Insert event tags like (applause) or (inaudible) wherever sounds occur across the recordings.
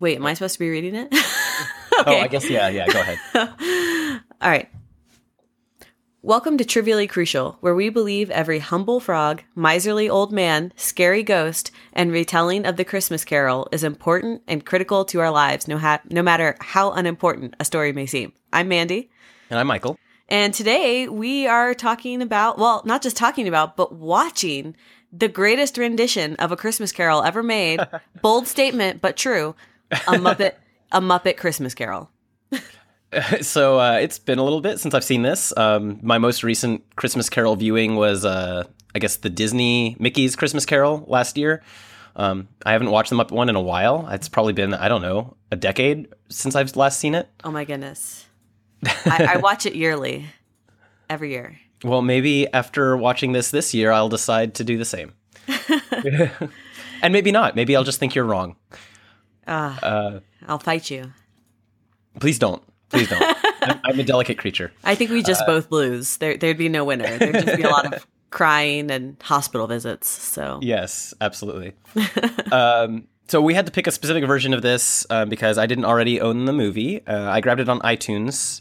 Wait, am I supposed to be reading it? (laughs) Oh, okay. Oh, I guess yeah, yeah. Go ahead. (laughs) All right. Welcome to Trivially Crucial, where we believe every humble frog, miserly old man, scary ghost, and retelling of the Christmas Carol is important and critical to our lives, no, ha- no matter how unimportant a story may seem. I'm Mandy. And I'm Michael. And today we are talking about, well, not just talking about, but watching the greatest rendition of a Christmas Carol ever made. (laughs) Bold statement, but true. A Muppet, a Muppet Christmas Carol. (laughs) so uh, it's been a little bit since I've seen this. Um, my most recent Christmas Carol viewing was, uh, I guess, the Disney Mickey's Christmas Carol last year. Um, I haven't watched the Muppet one in a while. It's probably been, I don't know, a decade since I've last seen it. Oh my goodness. I, I (laughs) watch it yearly, every year. Well, maybe after watching this this year, I'll decide to do the same. (laughs) and maybe not. Maybe I'll just think you're wrong. Uh, uh, I'll fight you. Please don't. Please don't. (laughs) I'm, I'm, a delicate creature. I think we just uh, both lose. There, there'd be no winner. There'd just be a lot of crying and hospital visits. So yes, absolutely. um, so we had to pick a specific version of this uh, because I didn't already own the movie. Uh, I grabbed it on iTunes,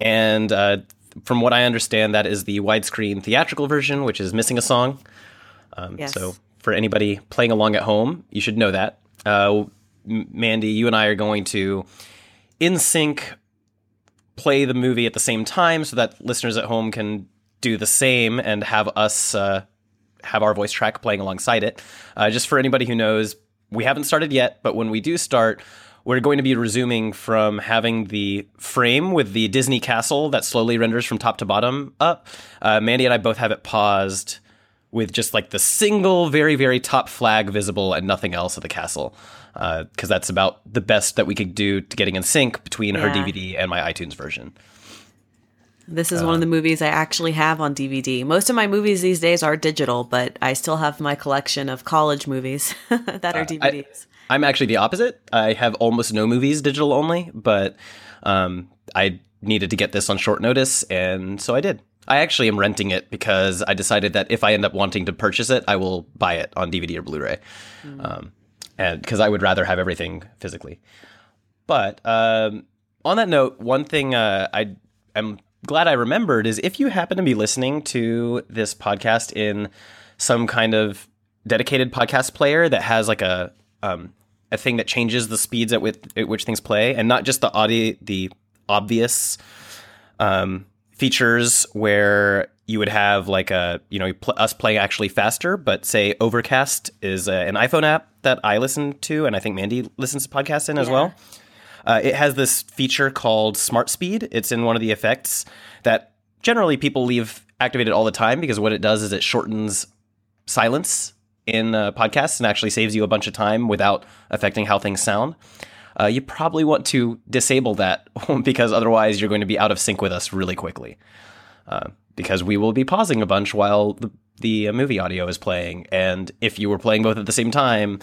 and uh, from what I understand, that is the widescreen theatrical version, which is missing a song. Um, yes. So for anybody playing along at home, you should know that. Uh, Mandy, you and I are going to in sync play the movie at the same time so that listeners at home can do the same and have us uh, have our voice track playing alongside it. Uh, just for anybody who knows, we haven't started yet, but when we do start, we're going to be resuming from having the frame with the Disney castle that slowly renders from top to bottom up. Uh, Mandy and I both have it paused with just like the single, very, very top flag visible and nothing else of the castle because uh, that's about the best that we could do to getting in sync between yeah. her DVD and my iTunes version. This is uh, one of the movies I actually have on DVD. Most of my movies these days are digital, but I still have my collection of college movies (laughs) that are DVDs. I, am actually the opposite. I have almost no movies digital only, but um, I needed to get this on short notice, and so I did. I actually am renting it because I decided that if I end up wanting to purchase it, I will buy it on DVD or Blu-ray. Mm. Um, and because I would rather have everything physically. But um, on that note, one thing uh, I am glad I remembered is if you happen to be listening to this podcast in some kind of dedicated podcast player that has like a um, a thing that changes the speeds at which, at which things play, and not just the audio, the obvious um, features where you would have like a you know us playing actually faster but say overcast is a, an iphone app that i listen to and i think mandy listens to podcasts in as well uh, it has this feature called smart speed. It's in one of the effects that generally people leave activated all the time because what it does is it shortens silence in uh, podcasts and actually saves you a bunch of time without affecting how things sound. Uh, you probably want to disable that (laughs) because otherwise you're going to be out of sync with us really quickly. Uh, because we will be pausing a bunch while the, the uh, movie audio is playing. And if you were playing both at the same time,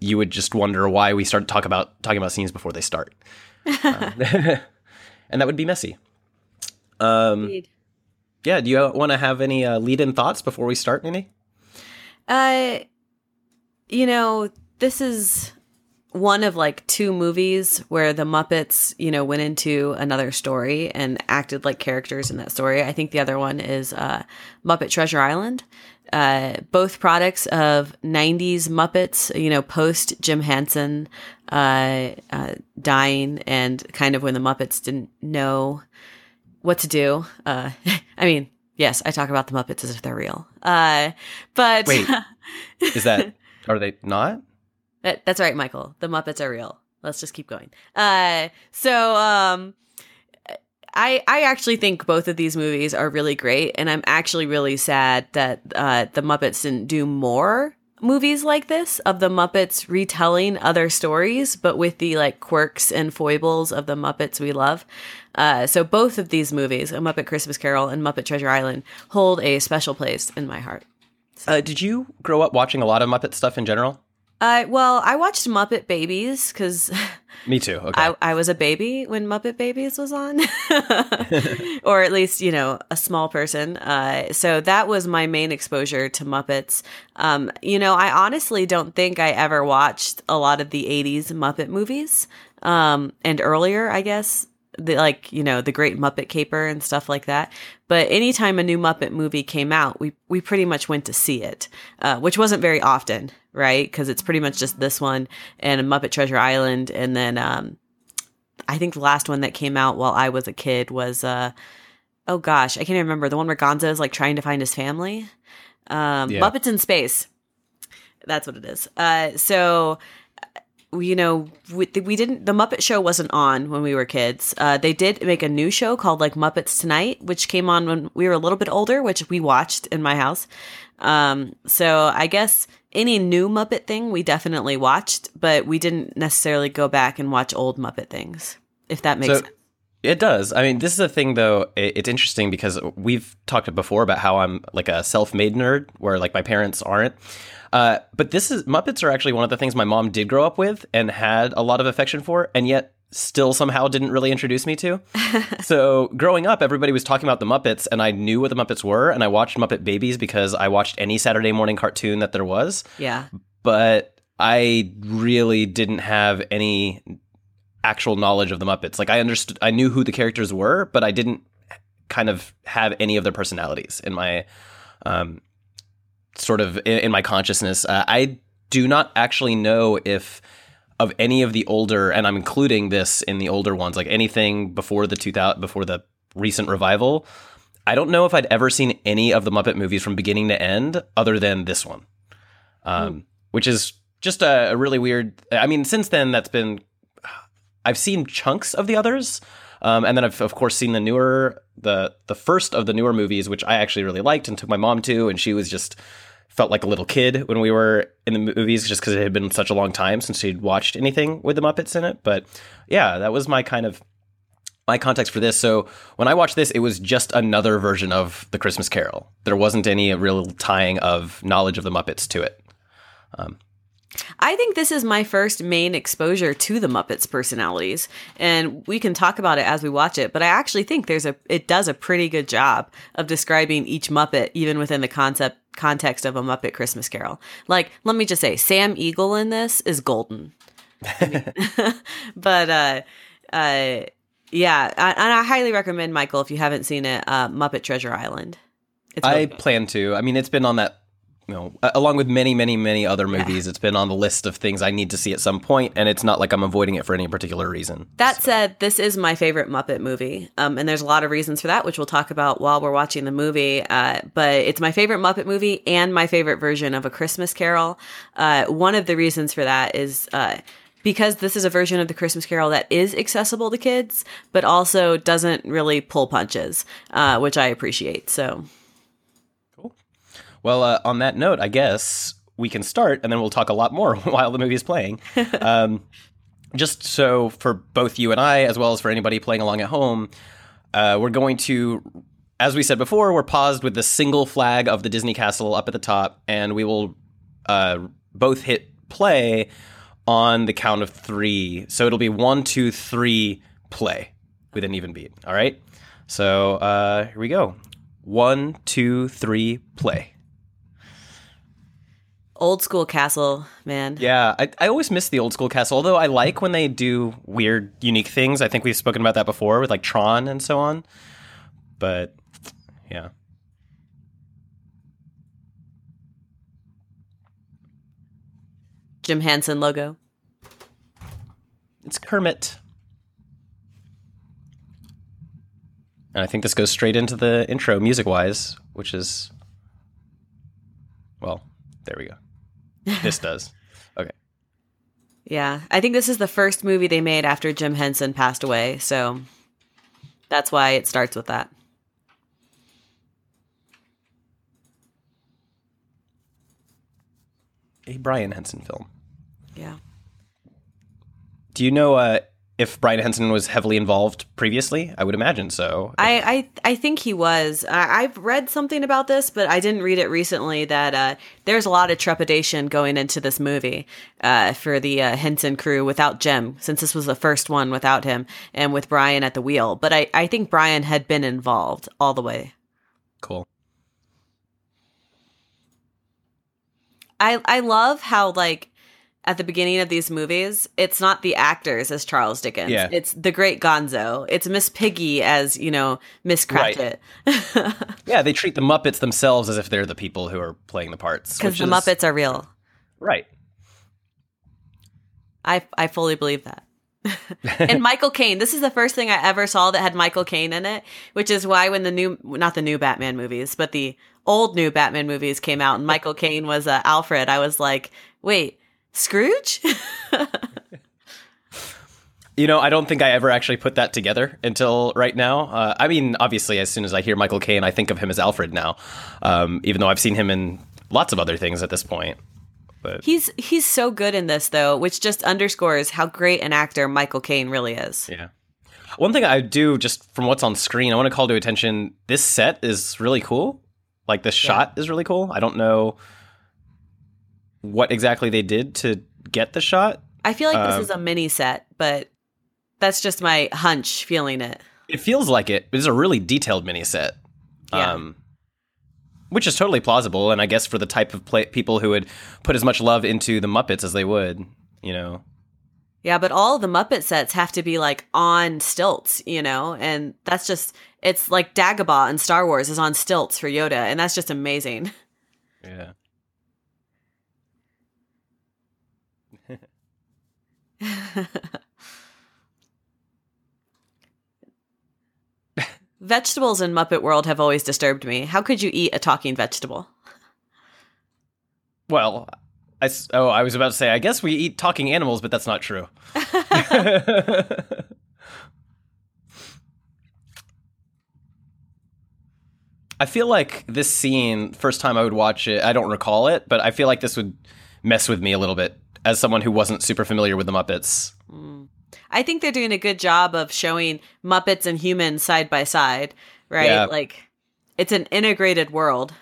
you would just wonder why we start talk about talking about scenes before they start, uh, (laughs) (laughs) and that would be messy. Um, Indeed. yeah. Do you want to have any uh, lead-in thoughts before we start, Nini? Uh, you know, this is one of like two movies where the Muppets, you know, went into another story and acted like characters in that story. I think the other one is uh, Muppet Treasure Island. Uh, both products of 90s Muppets, you know, post Jim Henson uh, uh, dying and kind of when the Muppets didn't know what to do. Uh, (laughs) I mean, yes, I talk about the Muppets as if they're real. Uh, but. Wait, (laughs) is that, are they not? That, that's right, Michael. The Muppets are real. Let's just keep going. Uh, so um, I I actually think both of these movies are really great, and I'm actually really sad that uh, the Muppets didn't do more movies like this of the Muppets retelling other stories, but with the like quirks and foibles of the Muppets we love. Uh, so both of these movies, A Muppet Christmas Carol and Muppet Treasure Island, hold a special place in my heart. Uh, did you grow up watching a lot of Muppet stuff in general? Uh, well, I watched Muppet Babies because (laughs) Me too. Okay. I, I was a baby when Muppet Babies was on, (laughs) (laughs) or at least you know a small person. Uh, so that was my main exposure to Muppets. Um, you know, I honestly don't think I ever watched a lot of the '80s Muppet movies um, and earlier. I guess the like you know the Great Muppet Caper and stuff like that. But anytime a new Muppet movie came out, we we pretty much went to see it, uh, which wasn't very often, right? Because it's pretty much just this one and Muppet Treasure Island, and then um, I think the last one that came out while I was a kid was uh, oh gosh, I can't even remember the one where Gonzo is like trying to find his family. Um, Yeah. Muppets in Space. That's what it is. Uh, so you know, we, we didn't, the Muppet Show wasn't on when we were kids. Uh, they did make a new show called like Muppets Tonight, which came on when we were a little bit older, which we watched in my house. Um, so I guess any new Muppet thing we definitely watched, but we didn't necessarily go back and watch old Muppet things, if that makes So- sense. It does. I mean, this is a thing though. It's interesting because we've talked before about how I'm like a self-made nerd, where like my parents aren't. Uh, but this is Muppets are actually one of the things my mom did grow up with and had a lot of affection for, and yet still somehow didn't really introduce me to. (laughs) so growing up, everybody was talking about the Muppets, and I knew what the Muppets were, and I watched Muppet Babies because I watched any Saturday morning cartoon that there was Yeah. but I really didn't have any actual knowledge of the Muppets. Like I understood, I knew who the characters were, but I didn't kind of have any of their personalities in my um, sort of in, in my consciousness. Uh, I do not actually know if of any of the older, and I'm including this in the older ones, like anything before the 2000 before the recent revival. I don't know if I'd ever seen any of the Muppet movies from beginning to end, other than this one um, which is just a, a really weird. I mean, since then that's been. I've seen chunks of the others, um, and then I've of course seen the newer, the the first of the newer movies, which I actually really liked and took my mom to, and she was just felt like a little kid when we were in the movies, just because it had been such a long time since she'd watched anything with the Muppets in it. But yeah, that was my kind of my context for this. So when I watched this, it was just another version of the Christmas Carol. There wasn't any real tying of knowledge of the Muppets to it. I think this is my first main exposure to the Muppets personalities, and we can talk about it as we watch it. But I actually think there's a it does a pretty good job of describing each Muppet, even within the concept context of a Muppet Christmas Carol. Like, let me just say, Sam Eagle in this is golden. I mean- (laughs) but uh, uh, yeah, I, and I highly recommend Michael if you haven't seen it, uh, Muppet Treasure Island. It's I plan to. I mean, it's been on that, you know, along with many, many, many other movies, it's been on the list of things I need to see at some point, and it's not like I'm avoiding it for any particular reason. That said, this is my favorite Muppet movie, um, and there's a lot of reasons for that, which we'll talk about while we're watching the movie. Uh, but it's my favorite Muppet movie and my favorite version of A Christmas Carol. Uh, one of the reasons for that is uh, because this is a version of the Christmas Carol that is accessible to kids, but also doesn't really pull punches, uh, which I appreciate. So, Well, uh, on that note, I guess we can start, and then we'll talk a lot more (laughs) while the movie is playing. (laughs) um, just so for both you and I, as well as for anybody playing along at home, uh, we're going to, as we said before, we're paused with the single flag of the Disney Castle up at the top, and we will uh, both hit play on the count of three. So it'll be one, two, three, play with an even beat. All right. So uh, here we go. One, two, three, play. Old school castle, man. Yeah, I, I always miss the old school castle. Although I like when they do weird, unique things. I think we've spoken about that before with like Tron and so on. But yeah, Jim Henson logo. it's Kermit. And I think this goes straight into the intro, music wise, which is well, there we go. This does. Okay. Yeah, I think this is the first movie they made after Jim Henson passed away, so that's why it starts with that. A Brian Henson film. Yeah. Do you know uh, if Brian Henson was heavily involved previously. I would imagine so. I, I I think he was. I, I've read something about this, but I didn't read it recently. That uh, there's a lot of trepidation going into this movie uh, for the uh, Henson crew without Jim, since this was the first one without him, and with Brian at the wheel. But I, I think Brian had been involved all the way. Cool. I I love how like at the beginning of these movies, it's not the actors as Charles Dickens. Yeah. It's the great Gonzo. It's Miss Piggy as, you know, Miss Cratchit. (laughs) Yeah, they treat the Muppets themselves as if they're the people who are playing the parts. Because the is- Muppets are real. Right. I I fully believe that. (laughs) and Michael Caine. This is the first thing I ever saw that had Michael Caine in it, which is why when the new, not the new Batman movies, but the old new Batman movies came out and Michael Caine was uh, Alfred, I was like, wait, Scrooge? (laughs) You know, I don't think I ever actually put that together until right now. Uh, I mean, obviously, as soon as I hear Michael Caine, I think of him as Alfred now, um, even though I've seen him in lots of other things at this point. But he's he's so good in this though, which just underscores how great an actor Michael Caine really is. yeah. One thing I do, just from what's on screen, I want to call to attention this set is really cool. Like, this shot is really cool. I don't know what exactly they did to get the shot. I feel like Um, this is a mini set, but that's just my hunch feeling it. It feels like it. It's a really detailed mini set. Yeah. Um, which is totally plausible, and I guess for the type of play- people who would put as much love into the Muppets as they would, you know. Yeah, but all the Muppet sets have to be like on stilts, you know, and that's just it's like Dagobah in Star Wars is on stilts for Yoda, and that's just amazing. (laughs) Yeah. (laughs) Vegetables in Muppet World have always disturbed me. How could you eat a talking vegetable? Well, I oh, I was about to say, I guess we eat talking animals, but that's not true. (laughs) I feel like this scene, first time I would watch it, I don't recall it, but I feel like this would mess with me a little bit as someone who wasn't super familiar with the Muppets. Mm. I think they're doing a good job of showing Muppets and humans side by side, right? Yeah. Like it's an integrated world.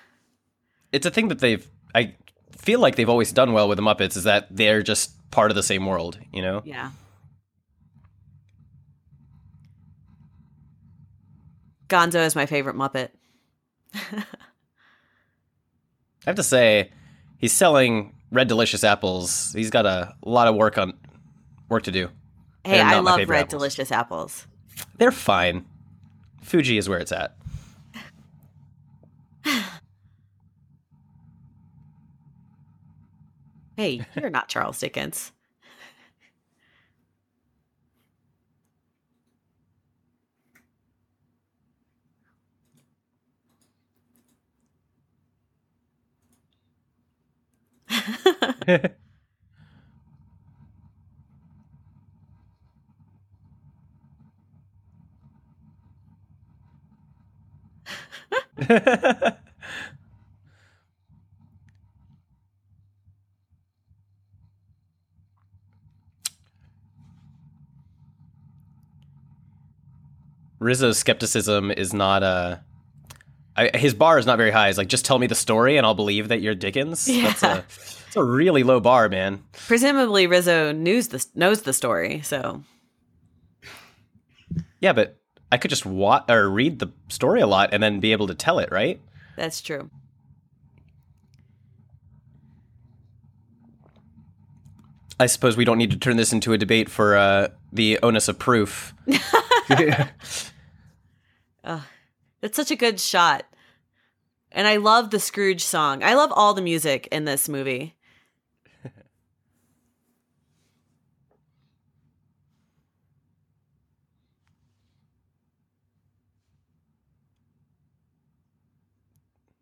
It's a thing that they've, I feel like they've always done well with the Muppets, is that they're just part of the same world, you know? Yeah. Gonzo is my favorite Muppet. (laughs) I have to say, he's selling red delicious apples. He's got a lot of work on work to do. Hey, I love red apples. delicious apples. They're fine. Fuji is where it's at. (laughs) Hey, you're not Charles Dickens. (laughs) Rizzo's skepticism is not uh I, his bar is not very high. It's like just tell me the story and I'll believe that you're Dickens. That's Yeah. a that's a really low bar, man. Presumably Rizzo knows the knows the story, so Yeah, but I could just wa- or read the story a lot and then be able to tell it, right? that's true. I suppose we don't need to turn this into a debate for uh, the onus of proof. (laughs) (laughs) That's such a good shot. And I love the Scrooge song. I love all the music in this movie.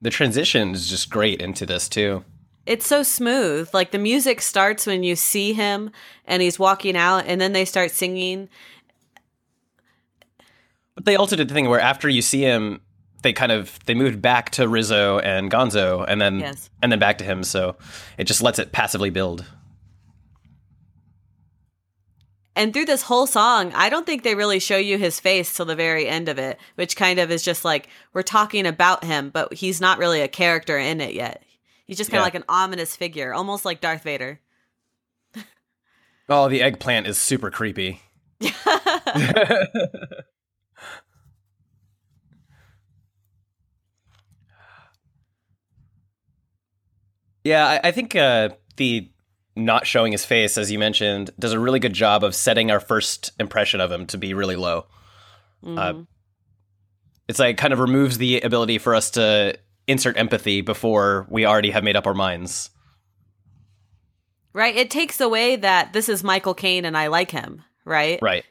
The transition is just great into this too. It's so smooth. Like the music starts when you see him and he's walking out and then they start singing. But they also did the thing where after you see him, they kind of they moved back to Rizzo and Gonzo, and then Yes. and then back to him. So it just lets it passively build. And through this whole song, I don't think they really show you his face till the very end of it, which kind of is just like we're talking about him, but he's not really a character in it yet. He's just kind of Yeah. like an ominous figure, almost like Darth Vader. Oh, the eggplant is super creepy. (laughs) Yeah, I, I think uh, the not showing his face, as you mentioned, does a really good job of setting our first impression of him to be really low. Mhm. It's like kind of removes the ability for us to insert empathy before we already have made up our minds. right? It takes away that this is Michael Caine and I like him, right? Right.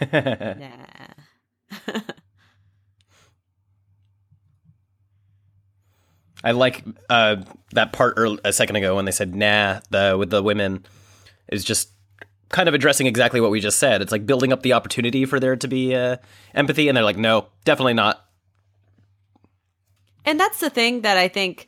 (laughs) Nah. I like uh, that part earl a second ago when they said "nah" the with the women is just kind of addressing exactly what we just said. It's like building up the opportunity for there to be uh, empathy, and they're like, "No, definitely not." And that's the thing that I think,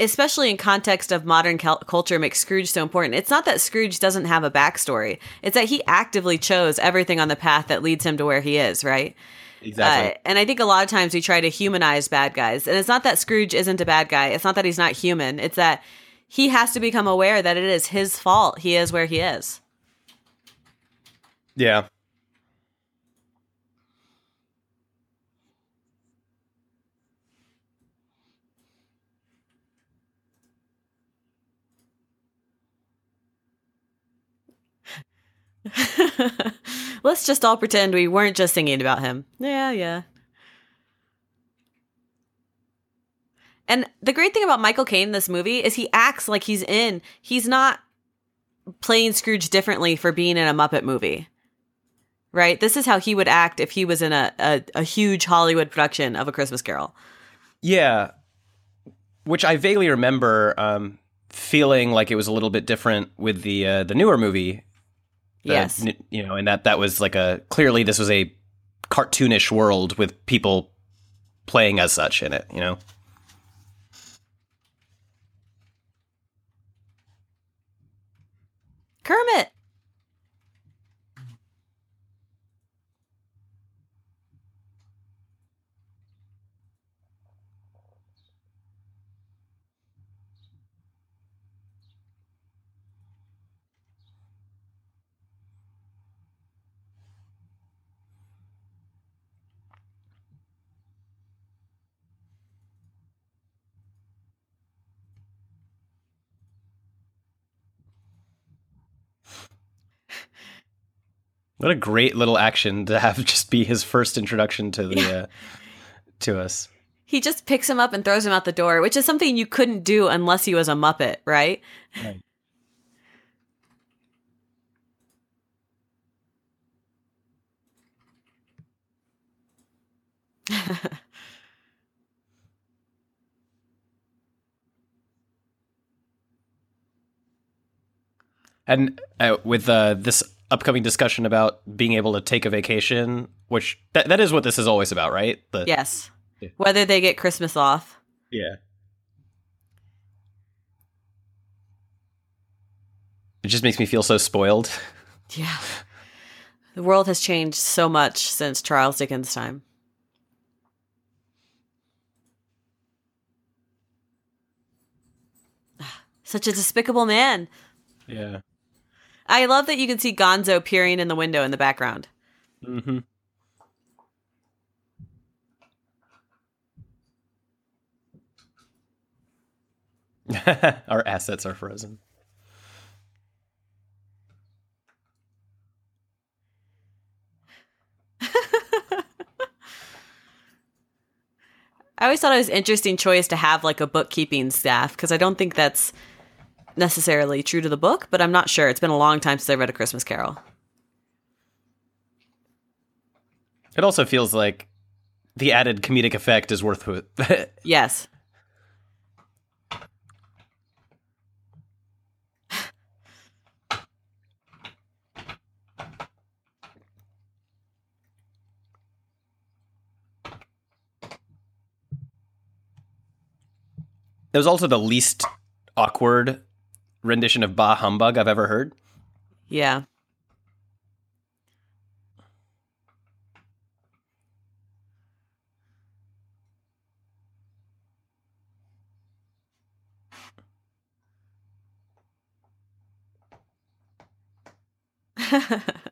especially in context of modern cul- culture, makes Scrooge so important. It's not that Scrooge doesn't have a backstory; it's that he actively chose everything on the path that leads him to where he is. Right. Exactly. Uh, and I think a lot of times we try to humanize bad guys, and it's not that Scrooge isn't a bad guy. It's not that he's not human. It's that he has to become aware that it is his fault. He is where he is. yeah. (laughs) Let's just all pretend we weren't just singing about him. Yeah, yeah. And the great thing about Michael Caine in this movie is he acts like he's in. He's not playing Scrooge differently for being in a Muppet movie. Right? This is how he would act if he was in a, a, a huge Hollywood production of A Christmas Carol. Yeah, which I vaguely remember um, feeling like it was a little bit different with the uh, the newer movie. Yes. you know, and that that was like a clearly this was a cartoonish world with people playing as such in it. You know, Kermit! What a great little action to have (laughs) just be his first introduction to the uh, to us. He just picks him up and throws him out the door, which is something you couldn't do unless he was a Muppet, right? Right. (laughs) And uh, with uh, this upcoming discussion about being able to take a vacation, which that, that is what this is always about, right? The, Yes. Yeah. Whether they get Christmas off. Yeah. It just makes me feel so spoiled. (laughs) Yeah. The world has changed so much since Charles Dickens' time. (sighs) Such a despicable man. Yeah. I love that you can see Gonzo peering in the window in the background. Mm-hmm. (laughs) Our assets are frozen. (laughs) I always thought it was an interesting choice to have like a bookkeeping staff because I don't think that's necessarily true to the book, but I'm not sure. It's been a long time since I read A Christmas Carol. It also feels like the added comedic effect is worth it. (laughs) yes. It was also the least awkward rendition of Bah Humbug I've ever heard. Yeah. (laughs)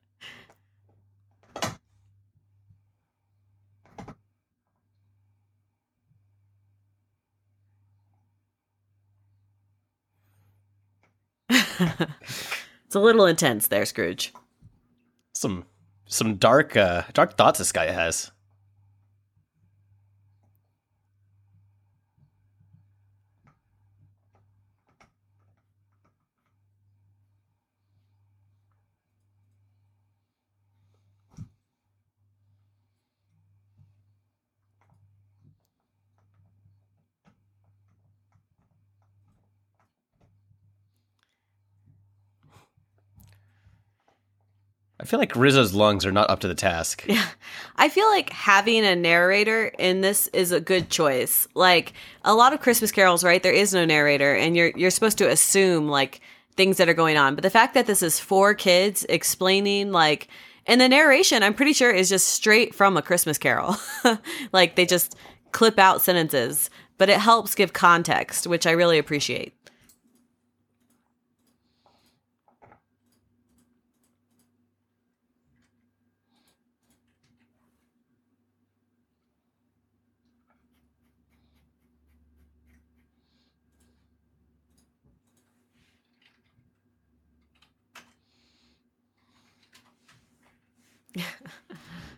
(laughs) it's a little intense there, Scrooge. Some some dark uh dark thoughts this guy has. I feel like Rizzo's lungs are not up to the task. Yeah. (laughs) I feel like having a narrator in this is a good choice. Like a lot of Christmas carols, right? There is no narrator and you're you're supposed to assume like things that are going on. But the fact that this is four kids explaining like and the narration, I'm pretty sure is just straight from a Christmas carol. (laughs) like they just clip out sentences, but it helps give context, which I really appreciate.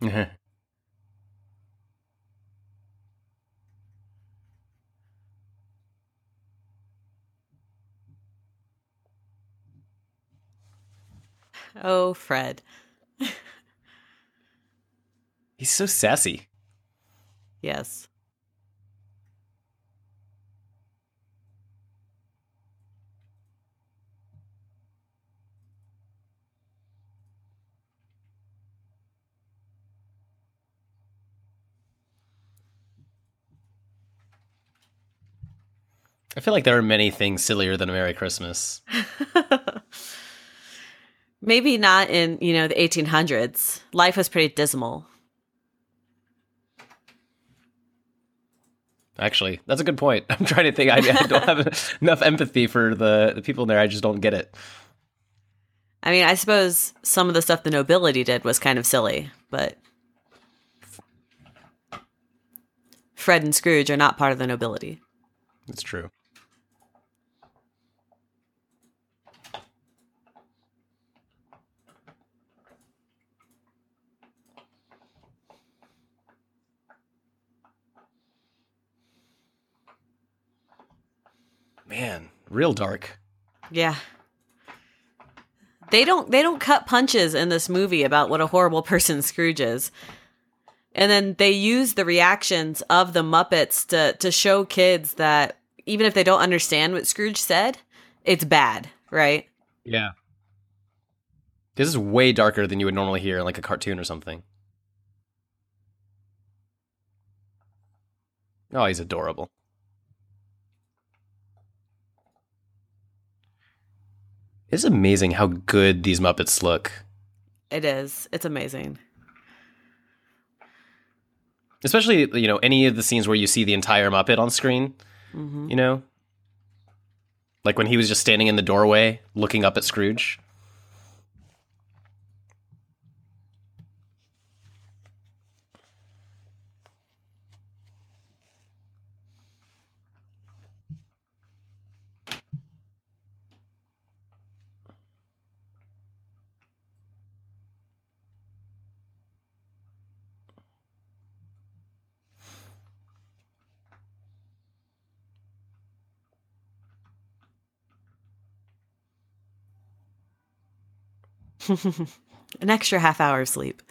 Uh-huh. oh, Fred. He's so sassy. Yes. I feel like there are many things sillier than a Merry Christmas. (laughs) Maybe not in, you know, the 1800s. Life was pretty dismal. Actually, that's a good point. (laughs) I'm trying to think. I, I don't have (laughs) enough empathy for the, the people in there. I just don't get it. I mean, I suppose some of the stuff the nobility did was kind of silly, but Fred and Scrooge are not part of the nobility. It's true. Man, real dark. Yeah. They don't they don't cut punches in this movie about what a horrible person Scrooge is. And then they use the reactions of the Muppets to to show kids that even if they don't understand what Scrooge said, it's bad, right? Yeah. This is way darker than you would normally hear in like a cartoon or something. Oh, he's adorable. It's amazing how good these Muppets look. It is. It's amazing. Especially, you know, any of the scenes where you see the entire Muppet on screen, hmm you know? Like when he was just standing in the doorway looking up at Scrooge. An extra half hour of sleep.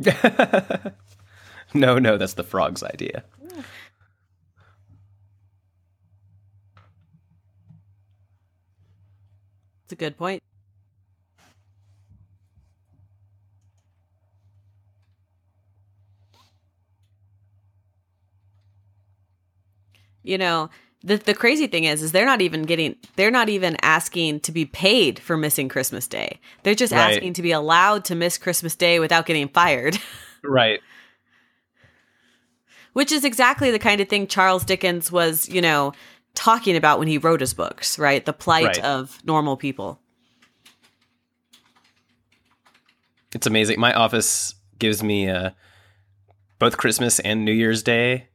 (laughs) no, no, that's the frog's idea. It's a good point. You know, the the crazy thing is is they're not even getting they're not even asking to be paid for missing Christmas Day. They're just Right. asking to be allowed to miss Christmas Day without getting fired. (laughs) Right. Which is exactly the kind of thing Charles Dickens was, you know, talking about when he wrote his books, right? The plight Right. of normal people. It's amazing. My office gives me uh, both Christmas and New Year's Day,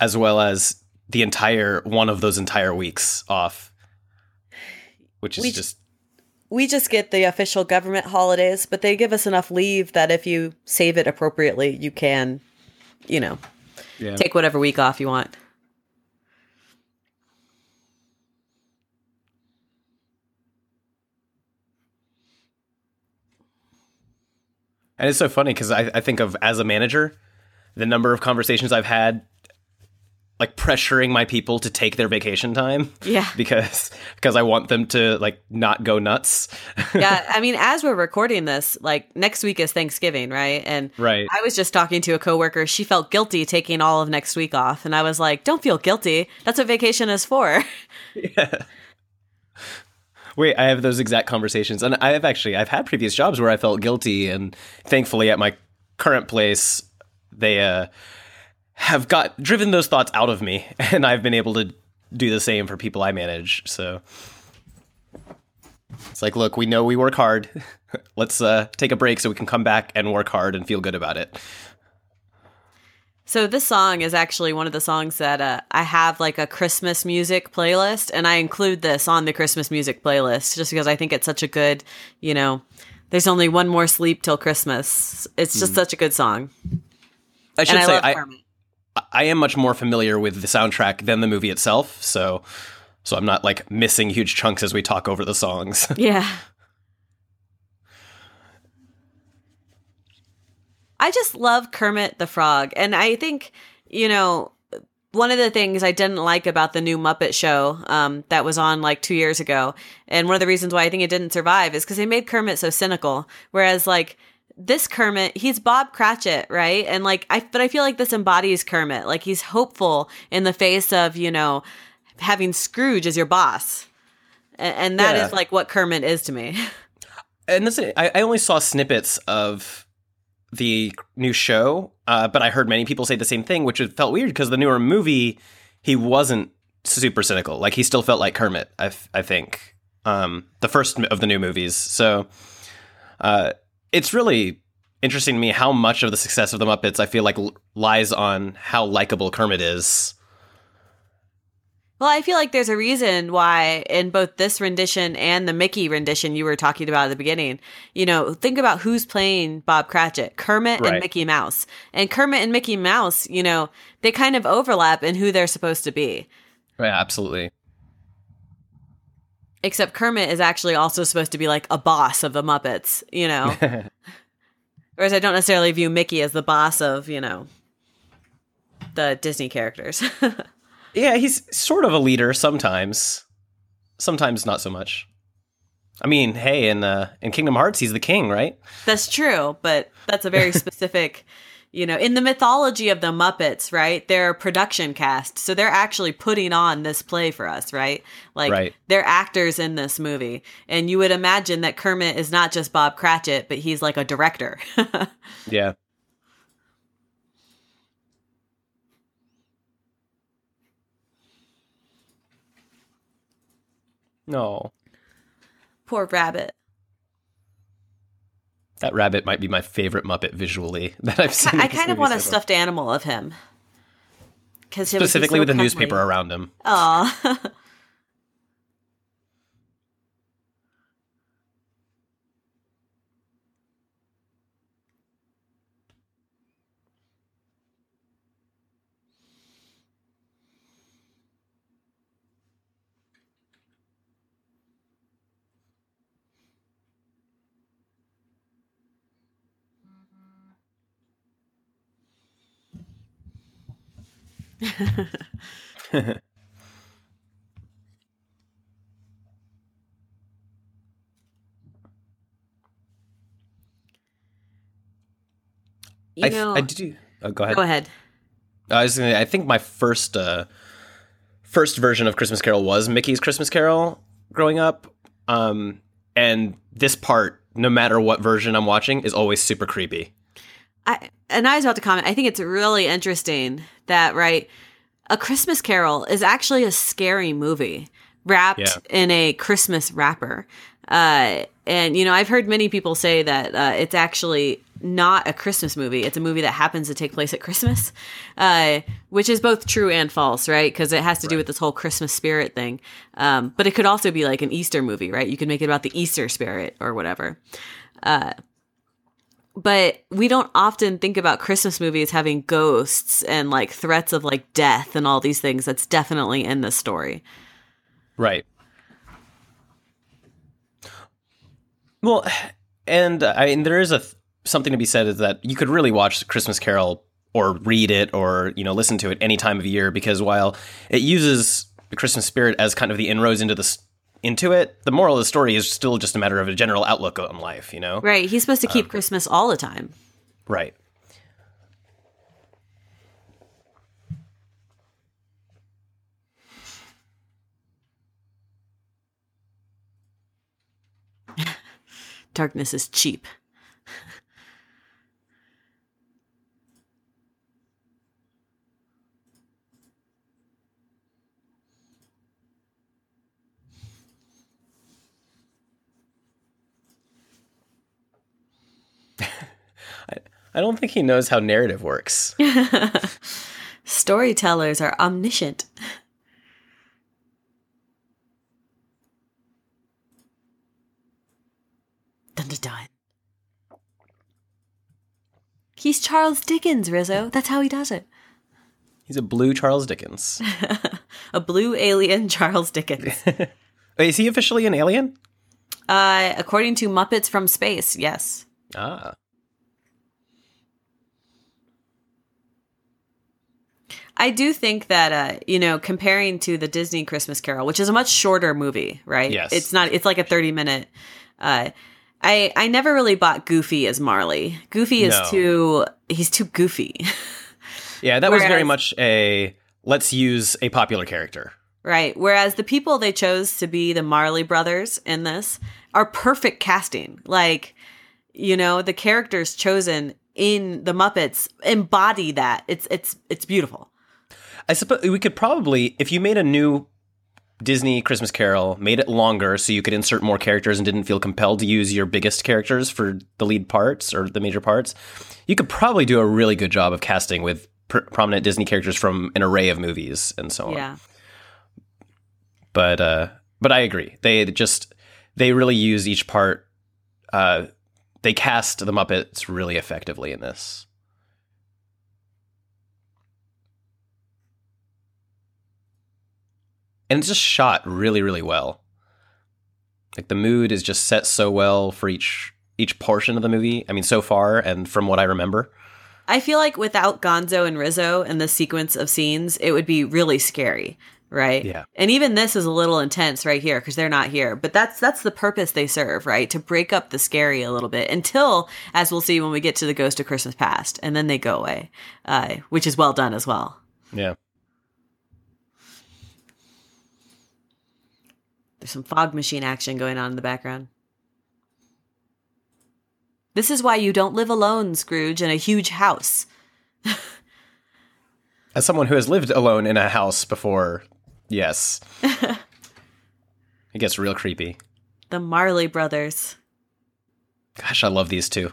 as well as the entire one of those entire weeks off, which is We- just We just get the official government holidays, but they give us enough leave that if you save it appropriately, you can, you know, yeah. take whatever week off you want. And it's so funny because I, I think of as a manager, the number of conversations I've had, like pressuring my people to take their vacation time Yeah. (laughs) because because I want them to like not go nuts. (laughs) yeah, I mean, as we're recording this, like next week is Thanksgiving, right? And right. I was just talking to a coworker. She felt guilty taking all of next week off, and I was like, "Don't feel guilty. That's what vacation is for." (laughs) Yeah. Wait, I have those exact conversations, and I have actually I've had previous jobs where I felt guilty, and thankfully at my current place, they uh, have got driven those thoughts out of me, (laughs) and I've been able to do the same for people I manage. So it's like, look, we know we work hard. (laughs) Let's uh, take a break so we can come back and work hard and feel good about it. So this song is actually one of the songs that uh, I have like a Christmas music playlist, and I include this on the Christmas music playlist just because I think it's such a good, you know, there's only one more sleep till Christmas. It's just such a good song, I should and I say love I, Kermit. I am much more familiar with the soundtrack than the movie itself, so so I'm not like missing huge chunks as we talk over the songs. (laughs) Yeah. I just love Kermit the Frog. And I think, you know, one of the things I didn't like about the new Muppet show um, that was on like two years ago, and one of the reasons why I think it didn't survive is because they made Kermit so cynical. Whereas, like, this Kermit, he's Bob Cratchit, right? And like, I, but I feel like this embodies Kermit. Like, he's hopeful in the face of, you know, having Scrooge as your boss. And, and that is Yeah. like what Kermit is to me. (laughs) and this I, I only saw snippets of the new show, uh, but I heard many people say the same thing, which it felt weird because the newer movie he wasn't super cynical. Like he still felt like Kermit. I, f- I think um, the first of the new movies. So uh, it's really interesting to me how much of the success of the Muppets I feel like l- lies on how likable Kermit is. Well, I feel like there's a reason why in both this rendition and the Mickey rendition you were talking about at the beginning, you know, think about who's playing Bob Cratchit, Kermit and Mickey Mouse. And Kermit and Mickey Mouse, you know, they kind of overlap in who they're supposed to be. Yeah, absolutely. Except Kermit is actually also supposed to be like a boss of the Muppets, you know. (laughs) Whereas I don't necessarily view Mickey as the boss of, you know, the Disney characters. (laughs) Yeah, he's sort of a leader sometimes. Sometimes not so much. I mean, hey, in uh, in Kingdom Hearts, he's the king, right? That's true, but that's a very (laughs) specific, you know, in the mythology of the Muppets, right? They're a production cast. So they're actually putting on this play for us, right? Like Right. they're actors in this movie. And you would imagine that Kermit is not just Bob Cratchit, but he's like a director. (laughs) Yeah. No, Poor rabbit. That rabbit might be my favorite Muppet visually (laughs) that I've seen. I in kind of want a stuffed animal of him. Cause specifically with a newspaper around him. Aw. (laughs) (laughs) I, know, I do. Oh, go ahead. Go ahead. I was. Gonna, I think my first uh, first version of Christmas Carol was Mickey's Christmas Carol growing up, um, and this part, no matter what version I'm watching, is always super creepy. I and I was about to comment. I think it's really interesting that right, a Christmas Carol is actually a scary movie wrapped Yeah. in a Christmas wrapper. Uh, and you know, I've heard many people say that uh, it's actually not a Christmas movie. It's a movie that happens to take place at Christmas, uh, which is both true and false, right? Because it has to do with this whole Christmas spirit thing. Um, but it could also be like an Easter movie, right? You could make it about the Easter spirit or whatever but we don't often think about Christmas movies having ghosts and like threats of like death and all these things. That's definitely in this story. Right. Well, and I mean, there is a th- something to be said is that you could really watch Christmas Carol or read it or you know listen to it any time of year because while it uses the Christmas spirit as kind of the inroads into this into it, the moral of the story is still just a matter of a general outlook on life. You know, Right. He's supposed to keep um, Christmas all the time. right. (laughs) Darkness is cheap. I don't think he knows how narrative works. (laughs) Storytellers are omniscient. Dun dun dun. He's Charles Dickens, Rizzo. That's how he does it. He's a blue Charles Dickens. (laughs) A blue alien Charles Dickens. (laughs) Is he officially an alien? uh, according to Muppets from Space, yes. Ah. I do think that uh, you know, comparing to the Disney Christmas Carol, which is a much shorter movie, right? Yes. It's not it's like a 30 minute uh I I never really bought Goofy as Marley. Goofy is No. too he's too goofy. Yeah, that was very much a let's use a popular character. right. Whereas the people they chose to be the Marley brothers in this are perfect casting. Like, you know, the characters chosen in the Muppets embody that. It's it's it's beautiful. I suppose we could probably, if you made a new Disney Christmas Carol, made it longer so you could insert more characters and didn't feel compelled to use your biggest characters for the lead parts or the major parts, you could probably do a really good job of casting with pr- prominent Disney characters from an array of movies and so on. Yeah. But uh, but I agree. They just they really use each part. Uh, they cast the Muppets really effectively in this. And it's just shot really really well like the mood is just set so well for each each portion of the movie i mean so far and from what i remember I feel like without Gonzo and Rizzo and the sequence of scenes, it would be really scary, right? Yeah. And even this is a little intense right here because they're not here. But that's that's the purpose they serve, right? To break up the scary a little bit until, as we'll see when we get to the Ghost of Christmas Past, and then they go away, uh, which is well done as well. yeah There's some fog machine action going on in the background. This is why you don't live alone, Scrooge, in a huge house. as someone who has lived alone in a house before yes (laughs) it gets real creepy The Marley brothers. gosh i love these two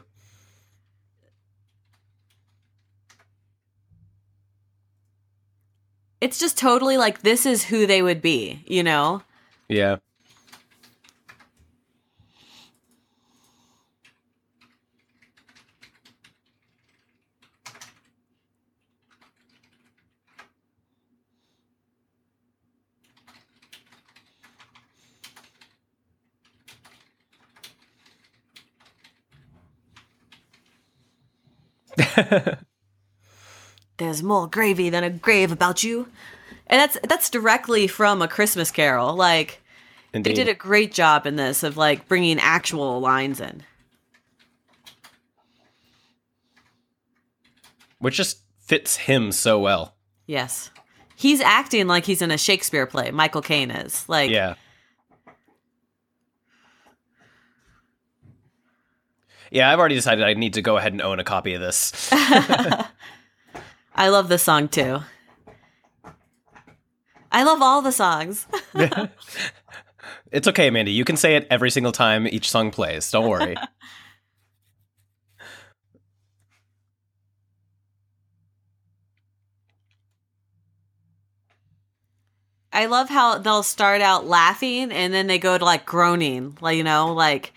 It's just totally like this is who they would be, you know? Yeah (laughs) There's more gravy than a grave about you. And that's that's directly from a Christmas carol. Like Indeed. they did a great job in this of like bringing actual lines in. which just fits him so well. Yes. He's acting like he's in a Shakespeare play. Michael Caine is. Like Yeah. Yeah, I've already decided I need to go ahead and own a copy of this. (laughs) (laughs) I love this song too. I love all the songs. (laughs) it's okay, Mandy. You can say it every single time each song plays. Don't worry. (laughs) I love how they'll start out laughing and then they go to like groaning, like you know, like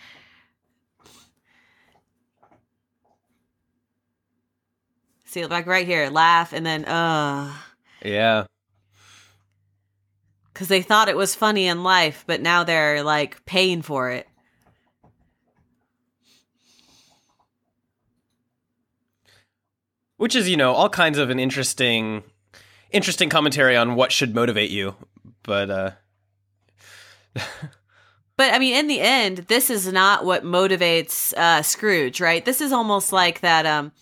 See, like right here, laugh and then uh yeah. Cuz they thought it was funny in life, but now they're like paying for it. Which is, you know, all kinds of an interesting interesting commentary on what should motivate you. But uh (laughs) But I mean, in the end, this is not what motivates uh, Scrooge, right? This is almost like that um,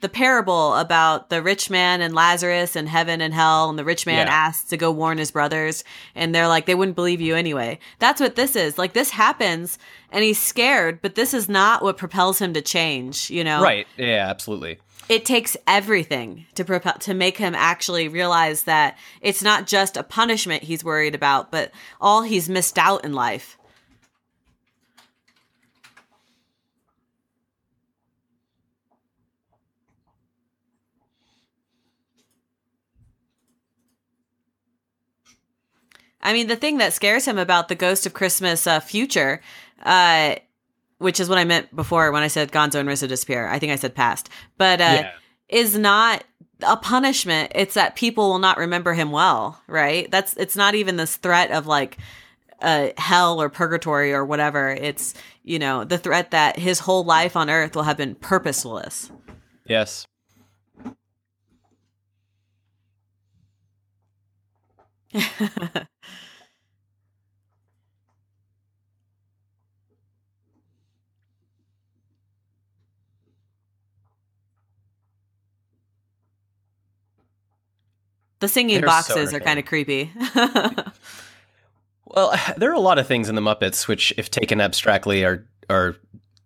the parable about the rich man and Lazarus and heaven and hell, and the rich man Yeah. asks to go warn his brothers, and they're like, they wouldn't believe you anyway. That's what this is. Like, this happens, and he's scared, but this is not what propels him to change, you know? right. Yeah, absolutely. it takes everything to propel to make him actually realize that it's not just a punishment he's worried about, but all he's missed out in life. I mean, the thing that scares him about the Ghost of Christmas uh, future, uh, which is what I meant before when I said Gonzo and Rizzo disappear. I think I said past, but uh, Yeah. is not a punishment. It's that people will not remember him well, right? That's it's not even this threat of like uh, hell or purgatory or whatever. It's you know the threat that his whole life on Earth will have been purposeless. Yes. (laughs) The singing They're so boxes are kind of creepy. (laughs) Well, (sighs) there are a lot of things in the Muppets which, if taken abstractly, are are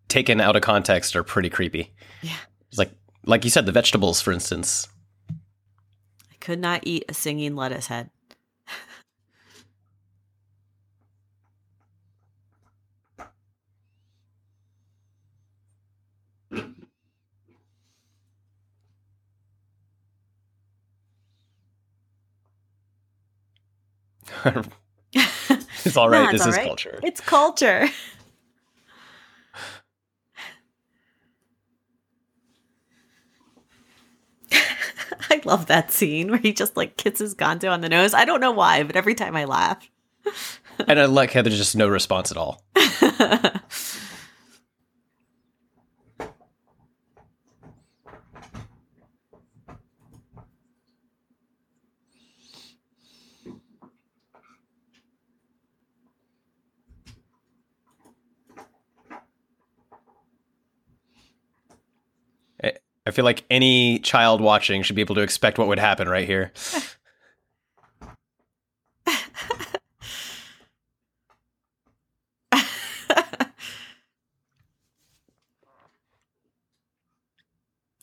taken out of context, are pretty creepy. Yeah. It's like like you said, the vegetables, for instance. I could not eat a singing lettuce head. (laughs) it's all right. No, it's this all is right. culture. It's culture. (laughs) I love that scene where he just like kisses Gonzo on the nose. I don't know why, but every time I laugh. and I like how there's just no response at all. (laughs) I- I feel like any child watching should be able to expect what would happen right here. (laughs)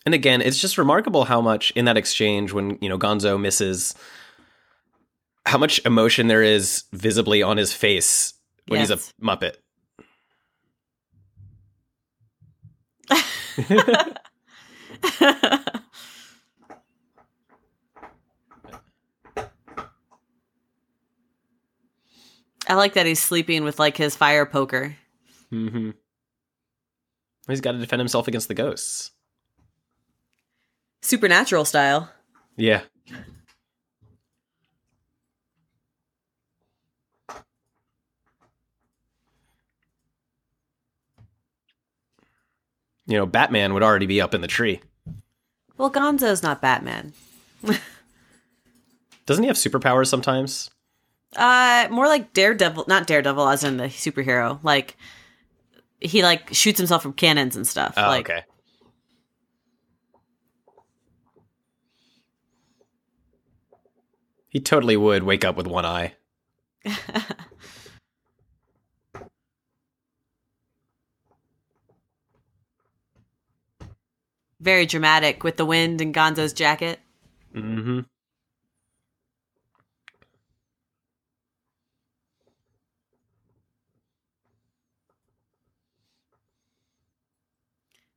And again, it's just remarkable how much in that exchange when, you know, Gonzo misses how much emotion there is visibly on his face when Yes. he's a Muppet. (laughs) (laughs) I like that he's sleeping with like his fire poker. Mm-hmm. He's got to defend himself against the ghosts. Supernatural style. Yeah. You know, Batman would already be up in the tree. Well, Gonzo's not Batman. (laughs) Doesn't he have superpowers sometimes? Uh, more like Daredevil, not Daredevil as in the superhero. Like he like shoots himself from cannons and stuff. Oh, like, okay. He totally would wake up with one eye. (laughs) Very dramatic with the wind and Gonzo's jacket. Mm-hmm.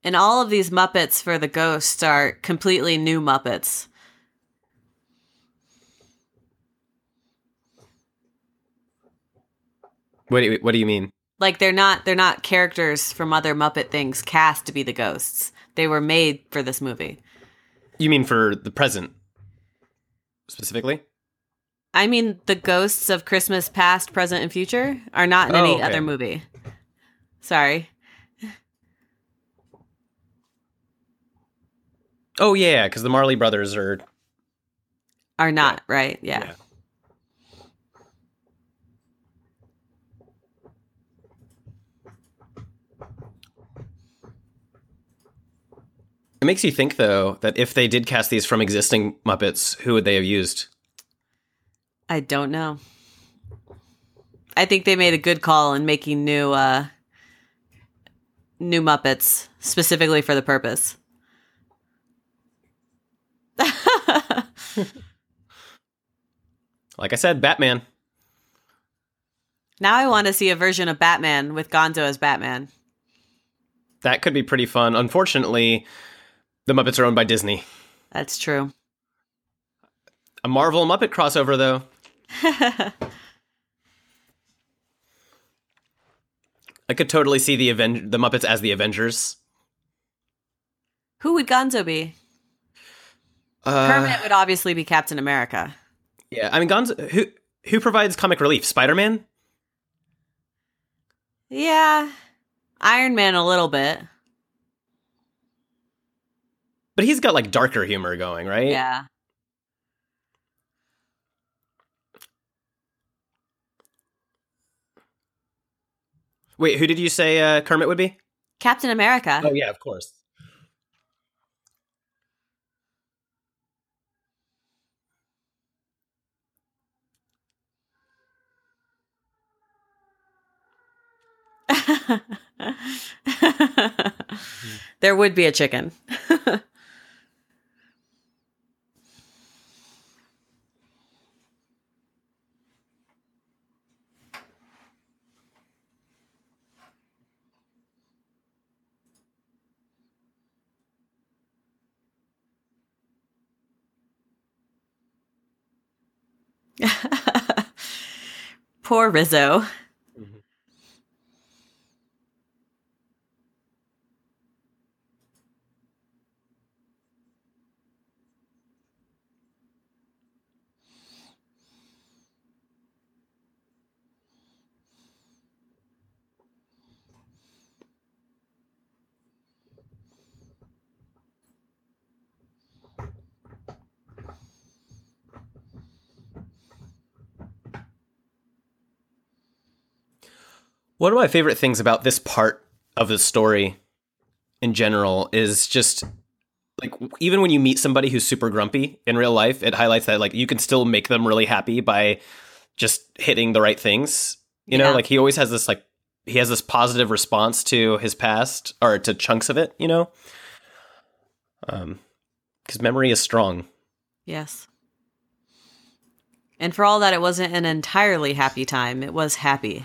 And all of these Muppets for the ghosts are completely new Muppets. What do you, what do you mean? Like they're not they're not characters from other Muppet things cast to be the ghosts. They were made for this movie. You mean for the present specifically? I mean the ghosts of Christmas past, present, and future are not in Oh, any okay. other movie. Sorry. Oh yeah, because the Marley brothers are. Are not, right? Yeah. yeah. It makes you think, though, that if they did cast these from existing Muppets, who would they have used? I don't know. I think they made a good call in making new uh new Muppets specifically for the purpose. (laughs) Like I said, Batman. now I want to see a version of Batman with Gonzo as Batman. That could be pretty fun. Unfortunately, the Muppets are owned by Disney. That's true. A Marvel Muppet crossover, though. (laughs) I could totally see the Aven- the Muppets as the Avengers. Who would Gonzo be? Uh, Kermit would obviously be Captain America. Yeah, I mean, Gonzo. Who who provides comic relief? Spider Man. Yeah. Iron Man a little bit. But he's got like darker humor going, right? Yeah. Wait, who did you say uh, Kermit would be? Captain America. Oh yeah, of course. (laughs) there would be a chicken. (laughs) (laughs) Poor Rizzo. One of my favorite things about this part of the story in general is just like even when you meet somebody who's super grumpy in real life, it highlights that like you can still make them really happy by just hitting the right things. You know, Yeah. like he always has this like he has this positive response to his past or to chunks of it, you know? Um cuz memory is strong. Yes. And for all that it wasn't an entirely happy time, it was happy.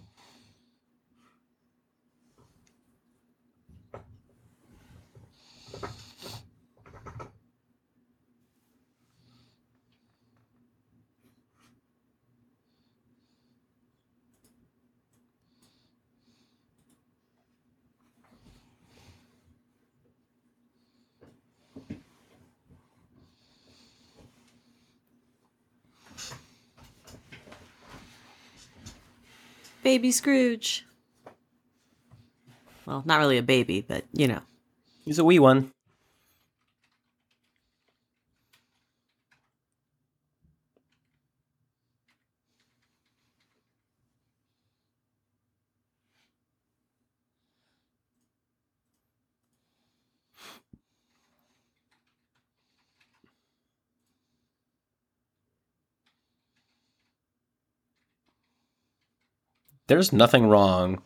Baby Scrooge. Well, not really a baby, but you know. He's a wee one. There's nothing wrong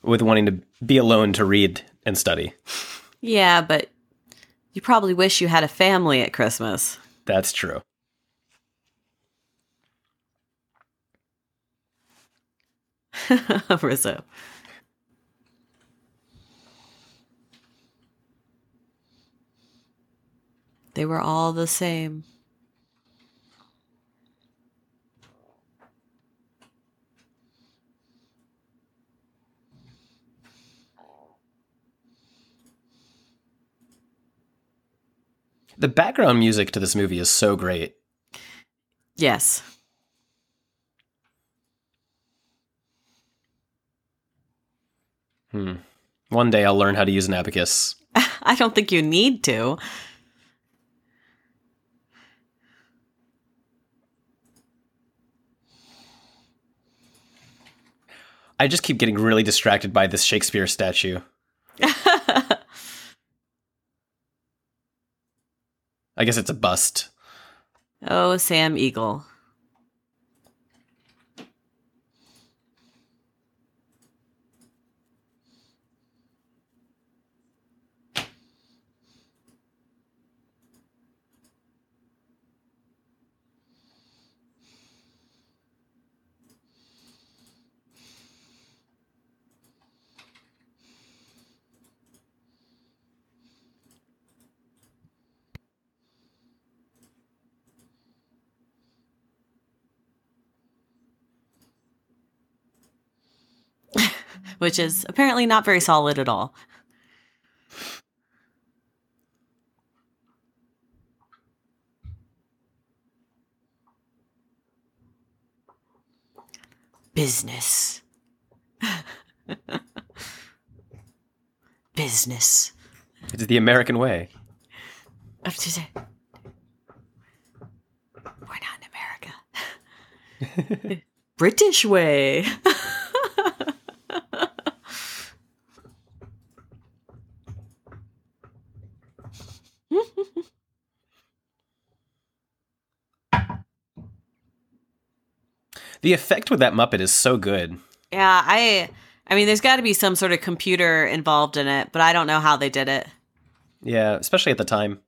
with wanting to be alone to read and study. Yeah, but you probably wish you had a family at Christmas. That's true. (laughs) Rizzo. They were all the same. The background music to this movie is so great. Yes. Hmm. One day I'll learn how to use an abacus. (laughs) I don't think you need to. I just keep getting really distracted by this Shakespeare statue. (laughs) I guess it's a bust. oh, Sam Eagle. Which is apparently not very solid at all. Business. (laughs) Business. It's the American way. We're not in America. (laughs) British way. (laughs) The effect with that Muppet is so good. yeah, I I mean there's got to be some sort of computer involved in it, but I don't know how they did it. Yeah, especially at the time.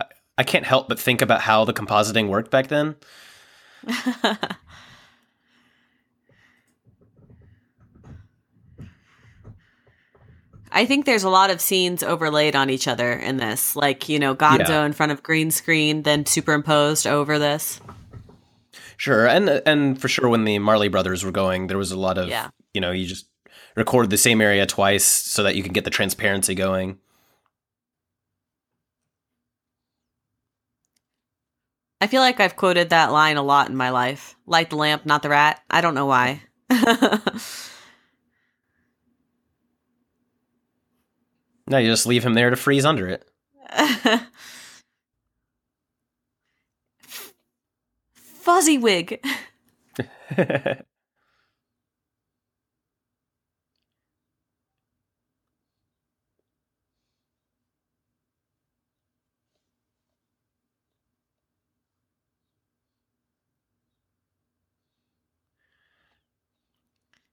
I, I can't help but think about how the compositing worked back then. (laughs) I think there's a lot of scenes overlaid on each other in this, like you know Gonzo Yeah. in front of green screen, then superimposed over this. Sure, and and for sure when the Marley brothers were going, there was a lot of Yeah. you know you just record the same area twice so that you can get the transparency going. I feel like I've quoted that line a lot in my life. Light the lamp, not the rat. I don't know why. (laughs) Now you just leave him there to freeze under it. (laughs) Fuzzy wig. (laughs)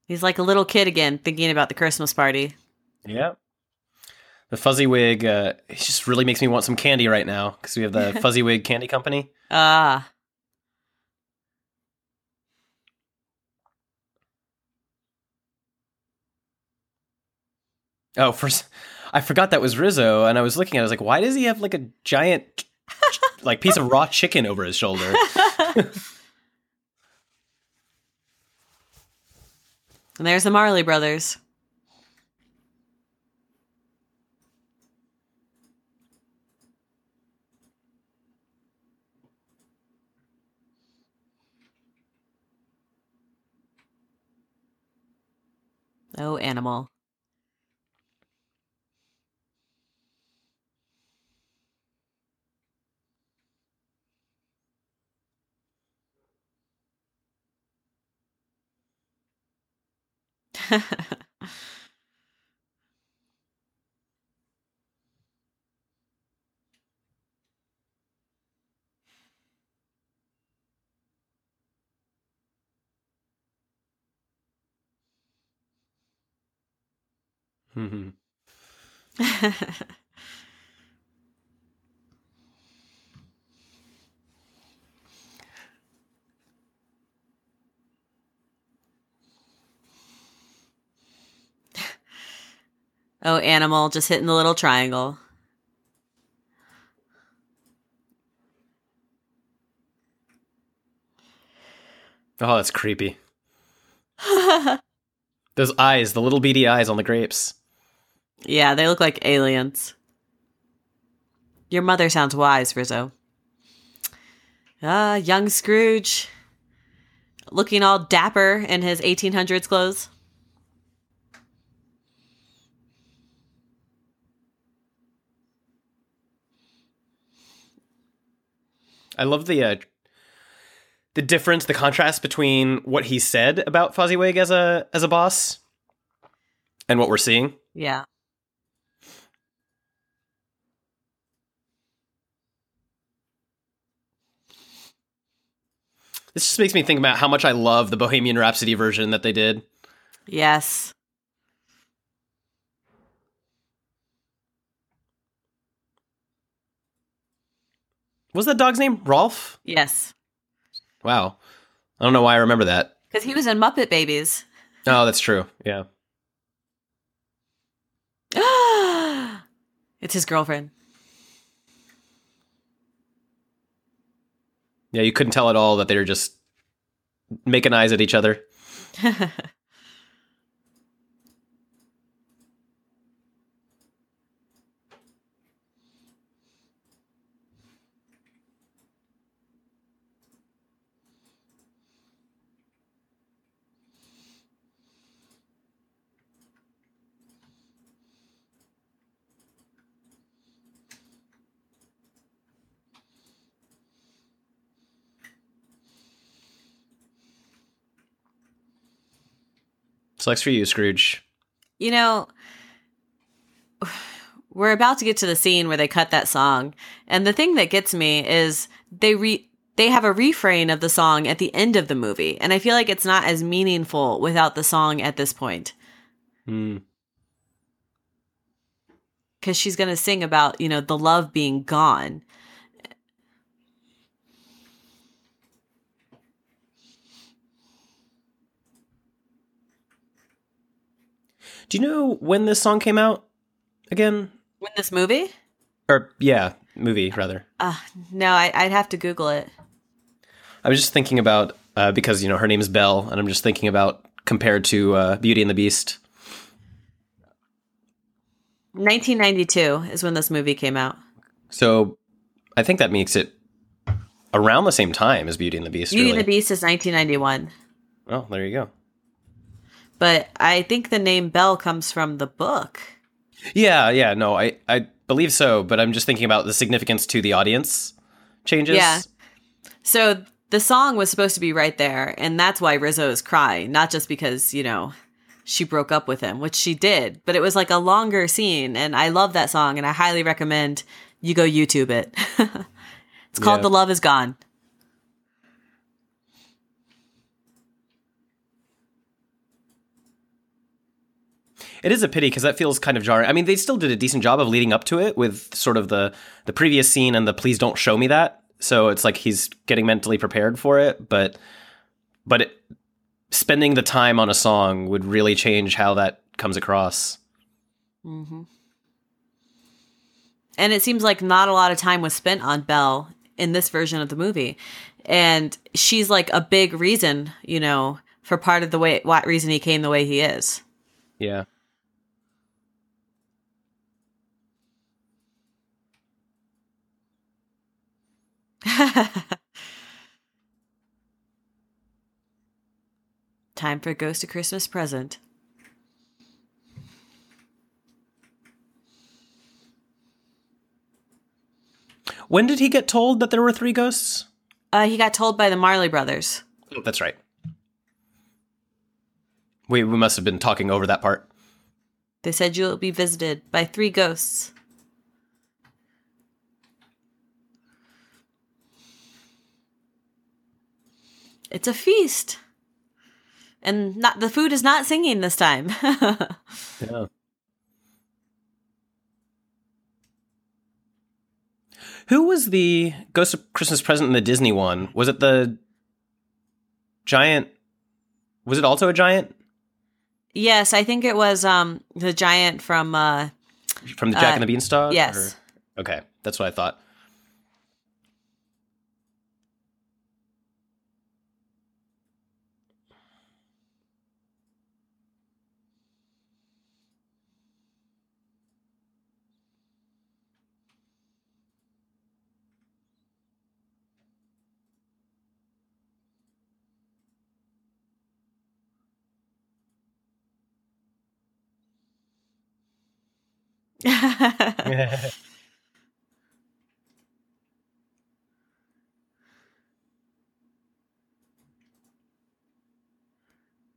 He's like a little kid again, thinking about the Christmas party. yeah. The fuzzy wig, uh, it just really makes me want some candy right now because we have the (laughs) fuzzy wig candy company. Ah. Oh, first, I forgot that was Rizzo, and I was looking at. it, I was like, why does he have like a giant, like piece of raw chicken over his shoulder? (laughs) And there's the Marley brothers. Oh, animal. Mm-hmm. (laughs) oh, animal just hitting the little triangle. Oh, that's creepy. (laughs) Those eyes, the little beady eyes on the grapes. Yeah, they look like aliens. Your mother sounds wise, Rizzo. Ah, young Scrooge. Looking all dapper in his 1800s clothes. I love the uh, the difference, the contrast between what he said about Fozziwig as a as a boss and what we're seeing. Yeah. This just makes me think about how much I love the Bohemian Rhapsody version that they did. Yes. Was that dog's name? Rowlf? Yes. Wow. I don't know why I remember that. Because he was in Muppet Babies. Oh, that's true. Yeah. (gasps) it's his girlfriend. Yeah, you couldn't tell at all that they were just making eyes at each other. (laughs) For you, Scrooge. You know, we're about to get to the scene where they cut that song, and the thing that gets me is they re they have a refrain of the song at the end of the movie, and I feel like it's not as meaningful without the song at this point. Hmm. Because she's going to sing about, you know, the love being gone. Do you know when this song came out again? When this movie? Or yeah, movie rather. Uh, no, I, I'd have to Google it. I was just thinking about uh, because you know her name is Belle, and I'm just thinking about compared to uh, Beauty and the Beast. 1992 is when this movie came out. So I think that makes it around the same time as Beauty and the Beast. Beauty really. and the Beast is 1991. Oh, there you go. But I think the name Belle comes from the book. Yeah, yeah, no, I I believe so, but I'm just thinking about the significance to the audience changes. Yeah. So the song was supposed to be right there, and that's why Rizzo is crying, not just because, you know, she broke up with him, which she did, but it was like a longer scene, and I love that song, and I highly recommend you go YouTube it. (laughs) it's called Yeah. The Love Is Gone. It is a pity because that feels kind of jarring. I mean, they still did a decent job of leading up to it with sort of the the previous scene and the please don't show me that. So it's like he's getting mentally prepared for it, but but it, spending the time on a song would really change how that comes across. hmm And it seems like not a lot of time was spent on Belle in this version of the movie. And she's like a big reason, you know, for part of the way, what reason he came the way he is. Yeah. Time for Ghost of Christmas Present. When did he get told that there were three ghosts? Uh, he got told by the Marley brothers. Oh, that's right. We we must have been talking over that part. They said you'll be visited by three ghosts. it's a feast. And not the food is not singing this time. (laughs) yeah. Who was the Ghost of Christmas Present in the Disney one? Was it the giant? Was it also a giant? Yes, I think it was um, the giant from uh, from the Jack uh, and the uh, Beanstalk. Yes. Or? Okay, that's what I thought. (laughs)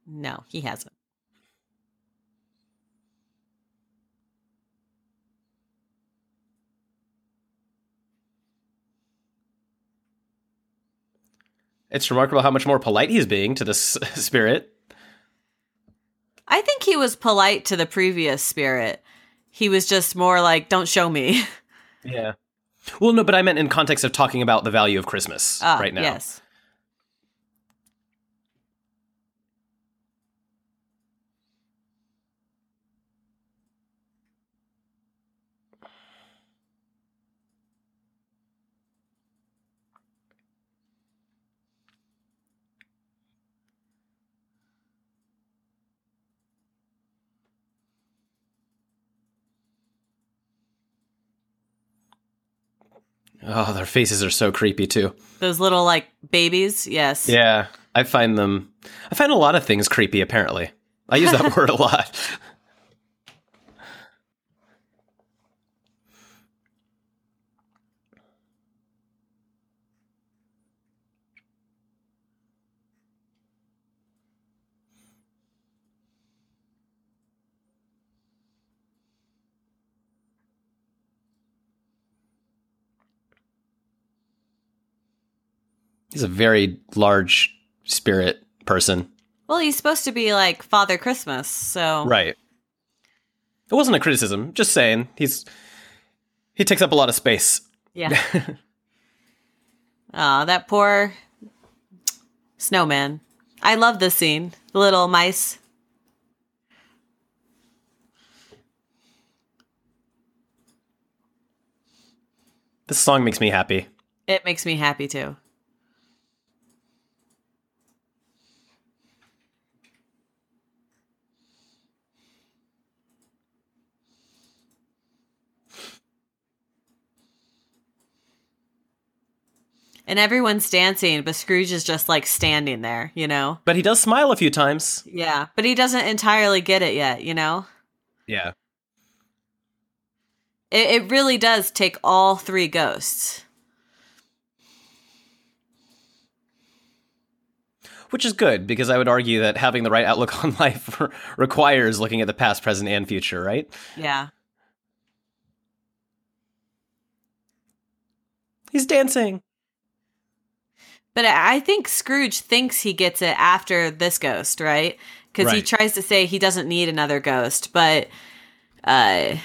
No, he hasn't. It's remarkable how much more polite he's being to this (laughs) spirit. I think he was polite to the previous spirit. He was just more like, "Don't show me." (laughs) Yeah. Well, no, but I meant in context of talking about the value of Christmas Ah, right now. Yes. Oh, their faces are so creepy too. Those little like babies. Yes. Yeah, I find them. I find a lot of things creepy. Apparently, I use that (laughs) word a lot. He's a very large spirit person. Well, he's supposed to be like Father Christmas, so Right. It wasn't a criticism. Just saying he's he takes up a lot of space. yeah. (laughs) Aw, that poor snowman. I love this scene. The little mice. This song makes me happy. It makes me happy too. And everyone's dancing, but Scrooge is just like standing there, you know? But he does smile a few times. Yeah, but he doesn't entirely get it yet, you know? Yeah. It, it really does take all three ghosts. Which is good because I would argue that having the right outlook (laughs) on life requires looking at the past, present, and future, right? Yeah. He's dancing. But I think Scrooge thinks he gets it after this ghost, right? Because he tries to say he doesn't need another ghost, but uh,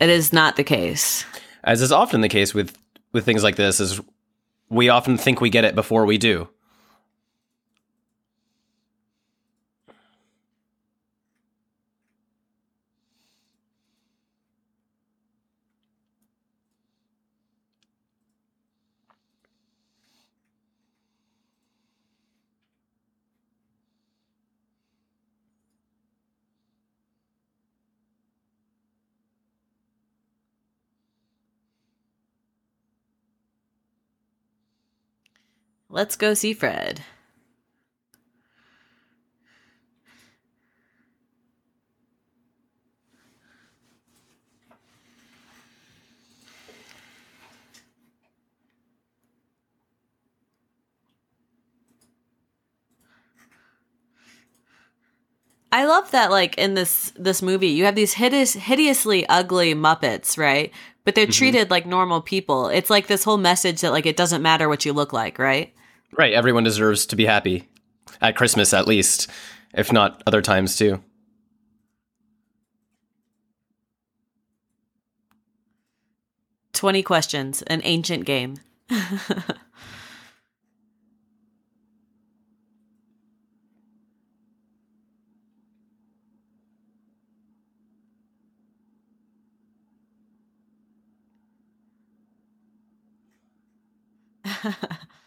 it is not the case. As is often the case with with things like this, is we often think we get it before we do. Let's go see Fred. I love that like in this this movie you have these hideous hideously ugly muppets, right? But they're mm-hmm. treated like normal people. It's like this whole message that like it doesn't matter what you look like, right? Right. Everyone deserves to be happy at Christmas, at least, if not other times too. 20 questions, an ancient game. (laughs) (laughs)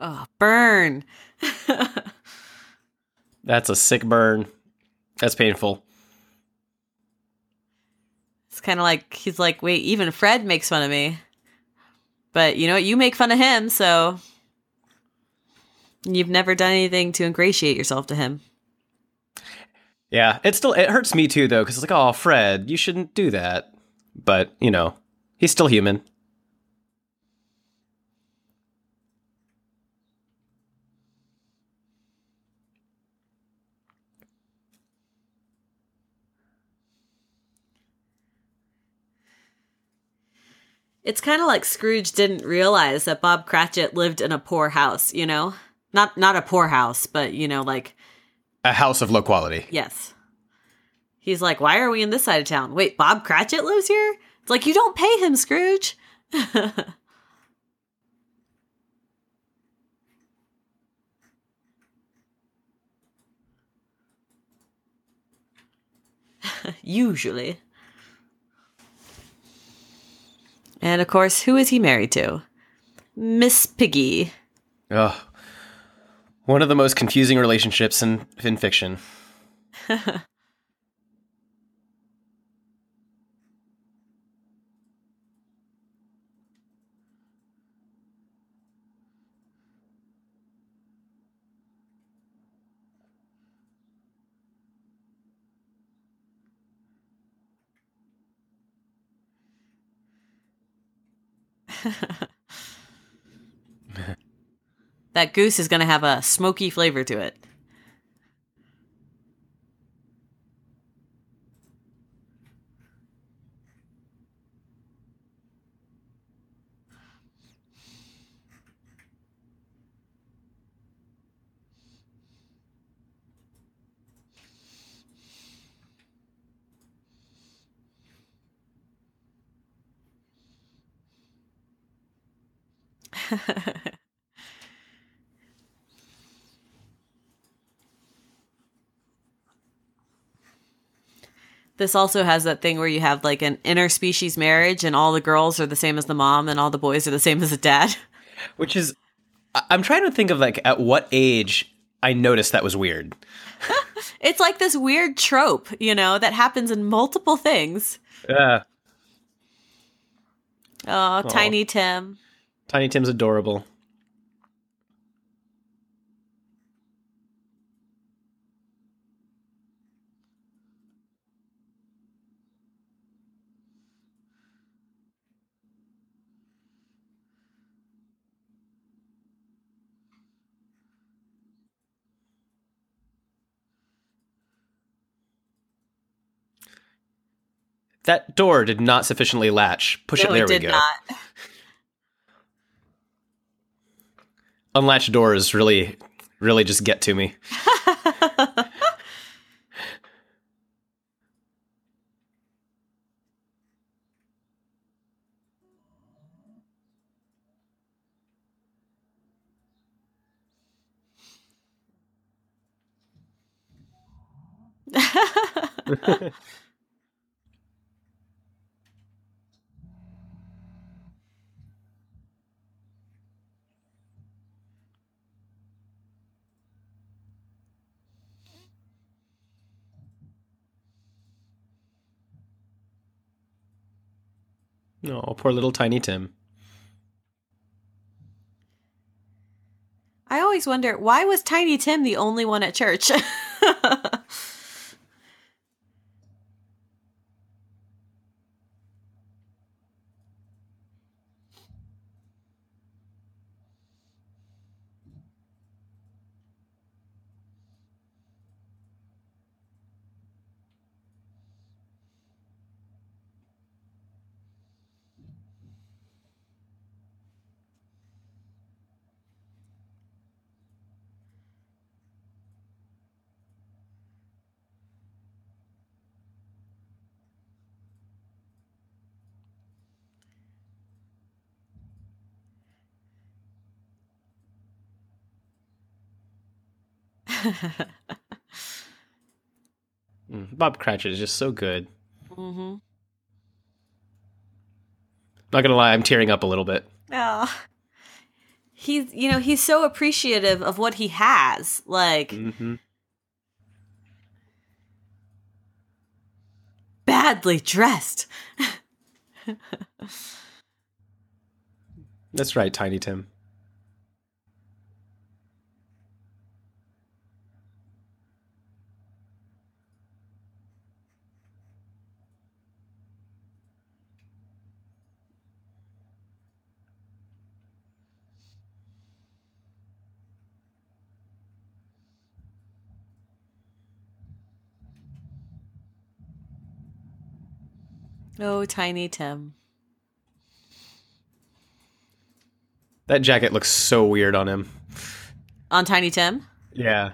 oh, burn. (laughs) That's a sick burn. That's painful. It's kind of like he's like, wait, even Fred makes fun of me. But you know what? You make fun of him, so you've never done anything to ingratiate yourself to him. Yeah, it still it hurts me too though, because it's like, oh, Fred, you shouldn't do that. But you know, he's still human. It's kind of like Scrooge didn't realize that Bob Cratchit lived in a poor house, you know? Not not a poor house, but you know, like A house of low quality. yes. He's like, "Why are we in this side of town? Wait, Bob Cratchit lives here?" It's like, "You don't pay him, Scrooge." (laughs) Usually. And of course, who is he married to? Miss Piggy. Ugh. One of the most confusing relationships in, in fiction. (laughs) (laughs) That goose is going to have a smoky flavor to it. (laughs) This also has that thing where you have like an interspecies marriage and all the girls are the same as the mom and all the boys are the same as the dad. (laughs) Which is, I'm trying to think of like at what age I noticed that was weird. (laughs) It's like this weird trope, you know, that happens in multiple things. Yeah. Oh, Tiny Tim. Tiny Tim's adorable. That door did not sufficiently latch. Push No, it. There it we did go. not. Unlatched doors really, really just get to me. (laughs) Oh, poor little Tiny Tim. I always wonder why was Tiny Tim the only one at church? (laughs) Mm, Bob Cratchit is just so good. mm-hmm. Not gonna lie, I'm tearing up a little bit. Oh. He's, you know, he's so appreciative of what he has. Like, hmm badly dressed. (laughs) That's right, Tiny Tim. Oh, Tiny Tim. That jacket looks so weird on him. On Tiny Tim? Yeah.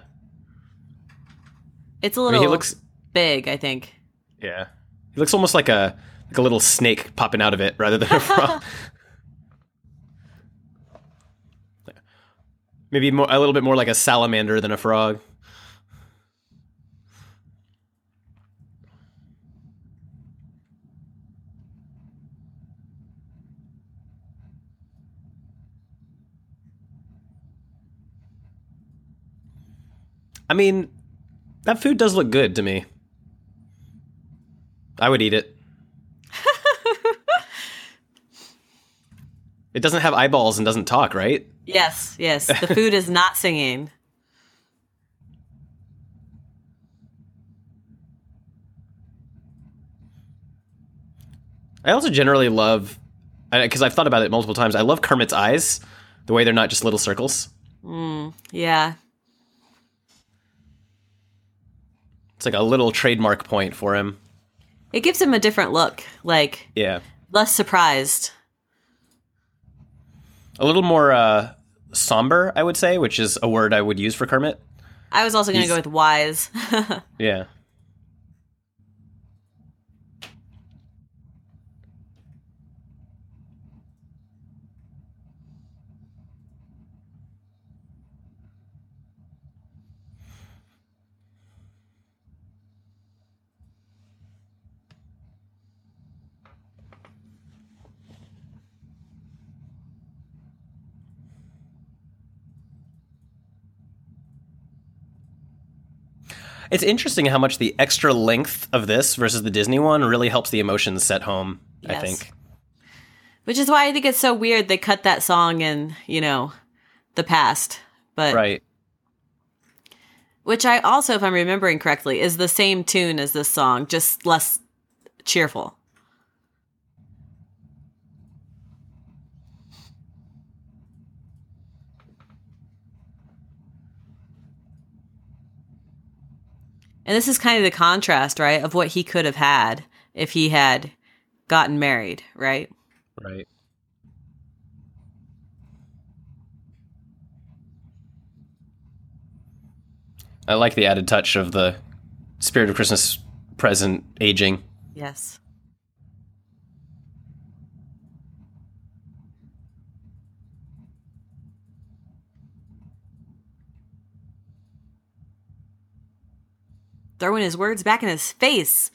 It's a little mean, he looks big, I think. yeah. He looks almost like a like a little snake popping out of it rather than a frog. (laughs) Maybe more, a little bit more like a salamander than a frog. I mean, that food does look good to me. I would eat it. (laughs) it doesn't have eyeballs and doesn't talk, right? Yes, yes. The food is not (laughs) singing. I also generally love, because I've thought about it multiple times. I love Kermit's eyes, the way they're not just little circles. Mm, yeah. It's like a little trademark point for him. It gives him a different look, like Yeah, less surprised. a little more uh, somber, I would say, which is a word I would use for Kermit. I was also going to go with wise. (laughs) Yeah. It's interesting how much the extra length of this versus the Disney one really helps the emotions set home, I think. Which is why I think it's so weird they cut that song in, you know, the past. But Right. which I also, if I'm remembering correctly, is the same tune as this song, just less cheerful. And this is kind of the contrast, right, of what he could have had if he had gotten married, right? Right. I like the added touch of the spirit of Christmas present aging. Yes. Throwing his words back in his face.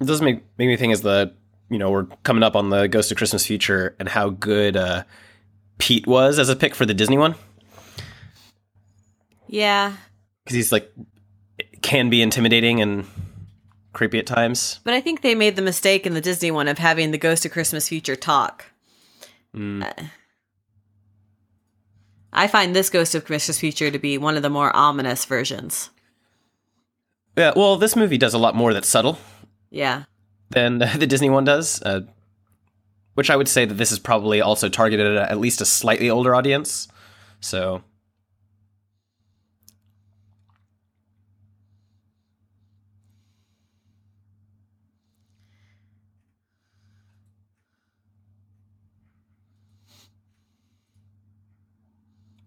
It does make make me think as the you know we're coming up on the Ghost of Christmas Future and how good uh, Pete was as a pick for the Disney one Yeah. because he's like can be intimidating and creepy at times. But I think they made the mistake in the Disney one of having the Ghost of Christmas Future talk. Mm. Uh, I find this Ghost of Christmas Future to be one of the more ominous versions. Yeah, well, this movie does a lot more that's subtle Yeah. than (laughs) the Disney one does, uh, which I would say that this is probably also targeted at at least a slightly older audience. So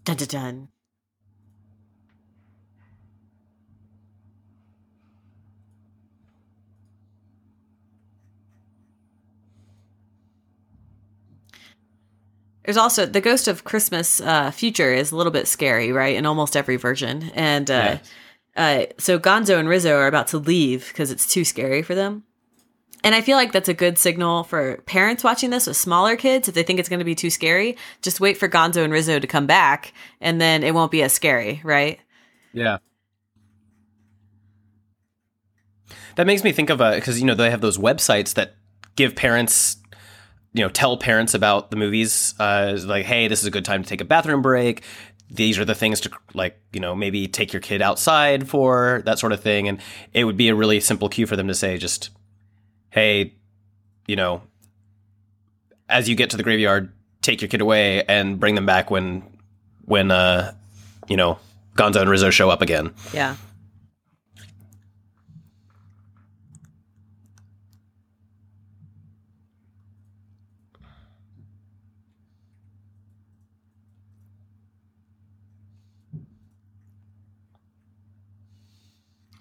Dun dun dun. There's also the Ghost of Christmas uh, Future is a little bit scary, right? In almost every version, and uh, uh, so Gonzo and Rizzo are about to leave because it's too scary for them. And I feel like that's a good signal for parents watching this with smaller kids. If they think it's going to be too scary, just wait for Gonzo and Rizzo to come back, and then it won't be as scary, right? Yeah. That makes me think of a because you know they have those websites that give parents, you know, tell parents about the movies. Uh, like, hey, this is a good time to take a bathroom break. These are the things to like, you know, maybe take your kid outside for that sort of thing. And it would be a really simple cue for them to say, just, hey, you know, as you get to the graveyard, take your kid away and bring them back when, when, uh, you know, Gonzo and Rizzo show up again. Yeah.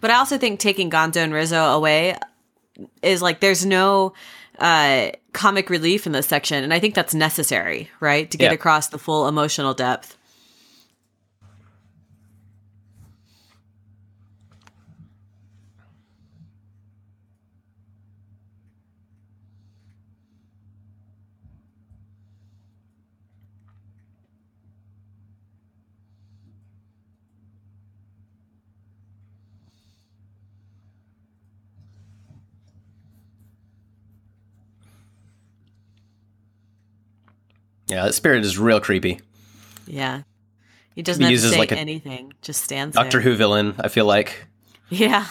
But I also think taking Gonzo and Rizzo away is like there's no uh, comic relief in this section, and I think that's necessary, right, to get Yeah. across the full emotional depth. Yeah, that spirit is real creepy. Yeah, he doesn't He have to uses say like anything; just stands Doctor there. Who villain, I feel like. Yeah.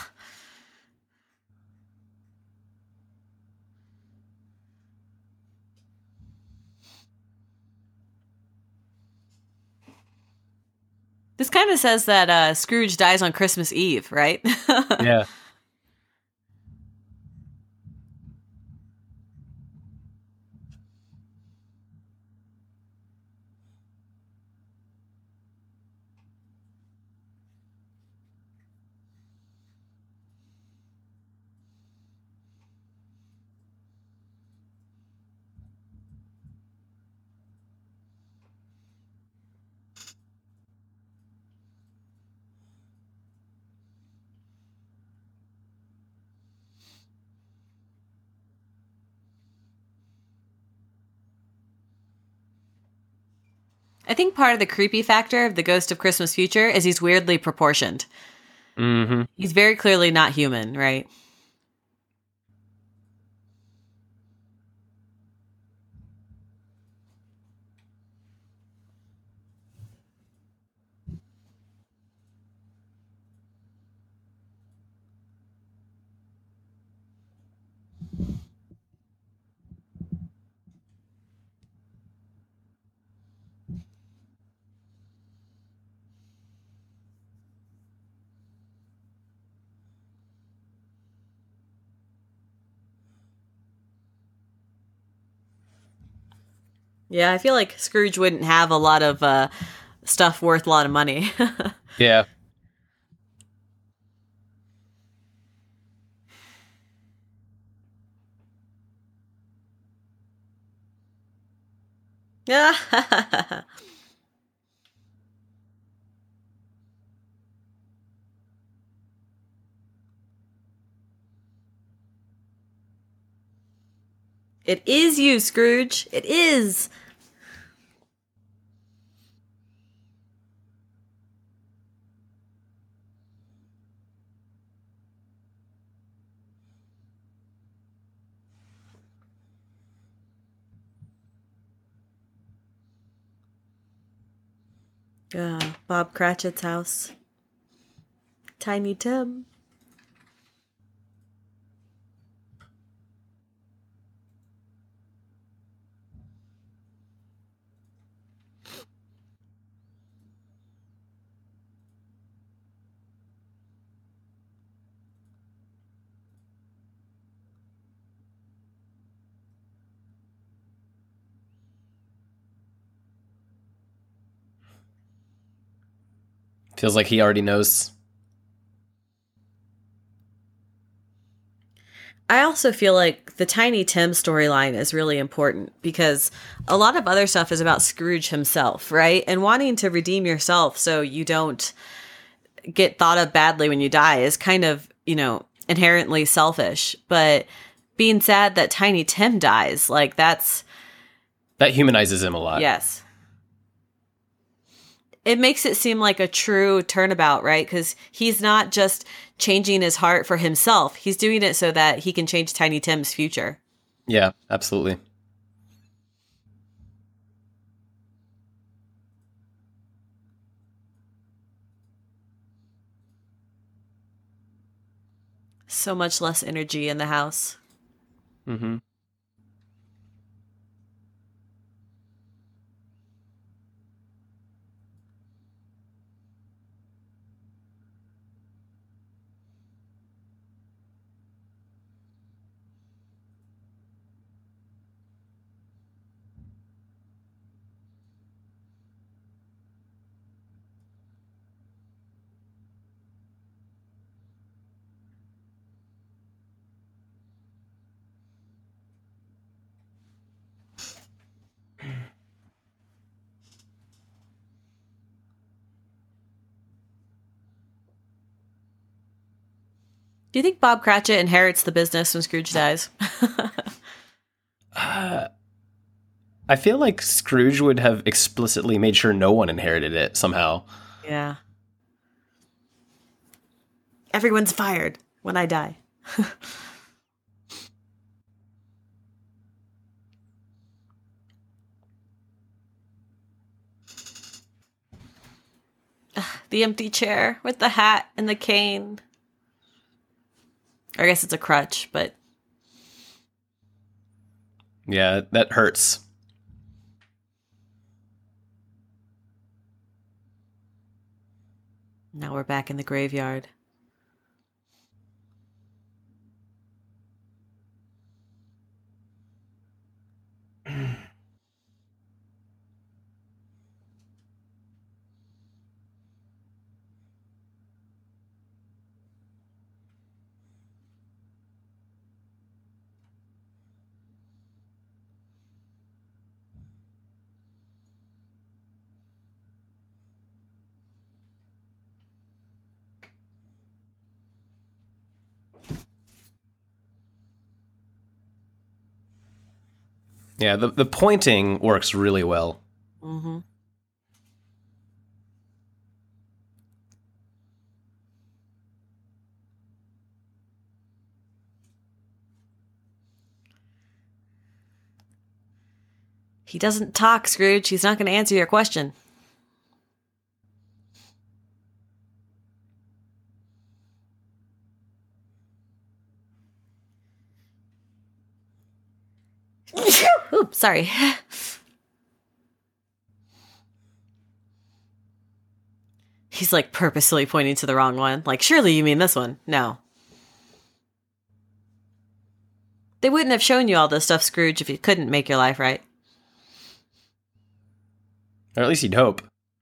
This kind of says that uh, Scrooge dies on Christmas Eve, right? (laughs) Yeah. Think part of the creepy factor of the Ghost of Christmas Future is he's weirdly proportioned. Mm-hmm. He's very clearly not human, right? Yeah, I feel like Scrooge wouldn't have a lot of uh, stuff worth a lot of money. (laughs) Yeah. Yeah. (laughs) It is you, Scrooge. It is. Yeah, Bob Cratchit's house. Tiny Tim. Feels like he already knows. I also feel like the Tiny Tim storyline is really important because a lot of other stuff is about Scrooge himself, right? And wanting to redeem yourself so you don't get thought of badly when you die is kind of, you know, inherently selfish. But being sad that Tiny Tim dies, like that's That humanizes him a lot. yes. It makes it seem like a true turnabout, right? Because he's not just changing his heart for himself. He's doing it so that he can change Tiny Tim's future. Yeah, absolutely. So much less energy in the house. Mm-hmm. Do you think Bob Cratchit inherits the business when Scrooge dies? (laughs) Uh, I feel like Scrooge would have explicitly made sure no one inherited it somehow. yeah. Everyone's fired when I die. (laughs) The empty chair with the hat and the cane. Or I guess it's a crutch, but Yeah, that hurts. now we're back in the graveyard. Yeah, the, the pointing works really well. Mm-hmm. He doesn't talk, Scrooge. He's not going to answer your question. Sorry. (laughs) He's like purposely pointing to the wrong one. Like, surely you mean this one. No. They wouldn't have shown you all this stuff, Scrooge, if you couldn't make your life right. Or at least you'd hope.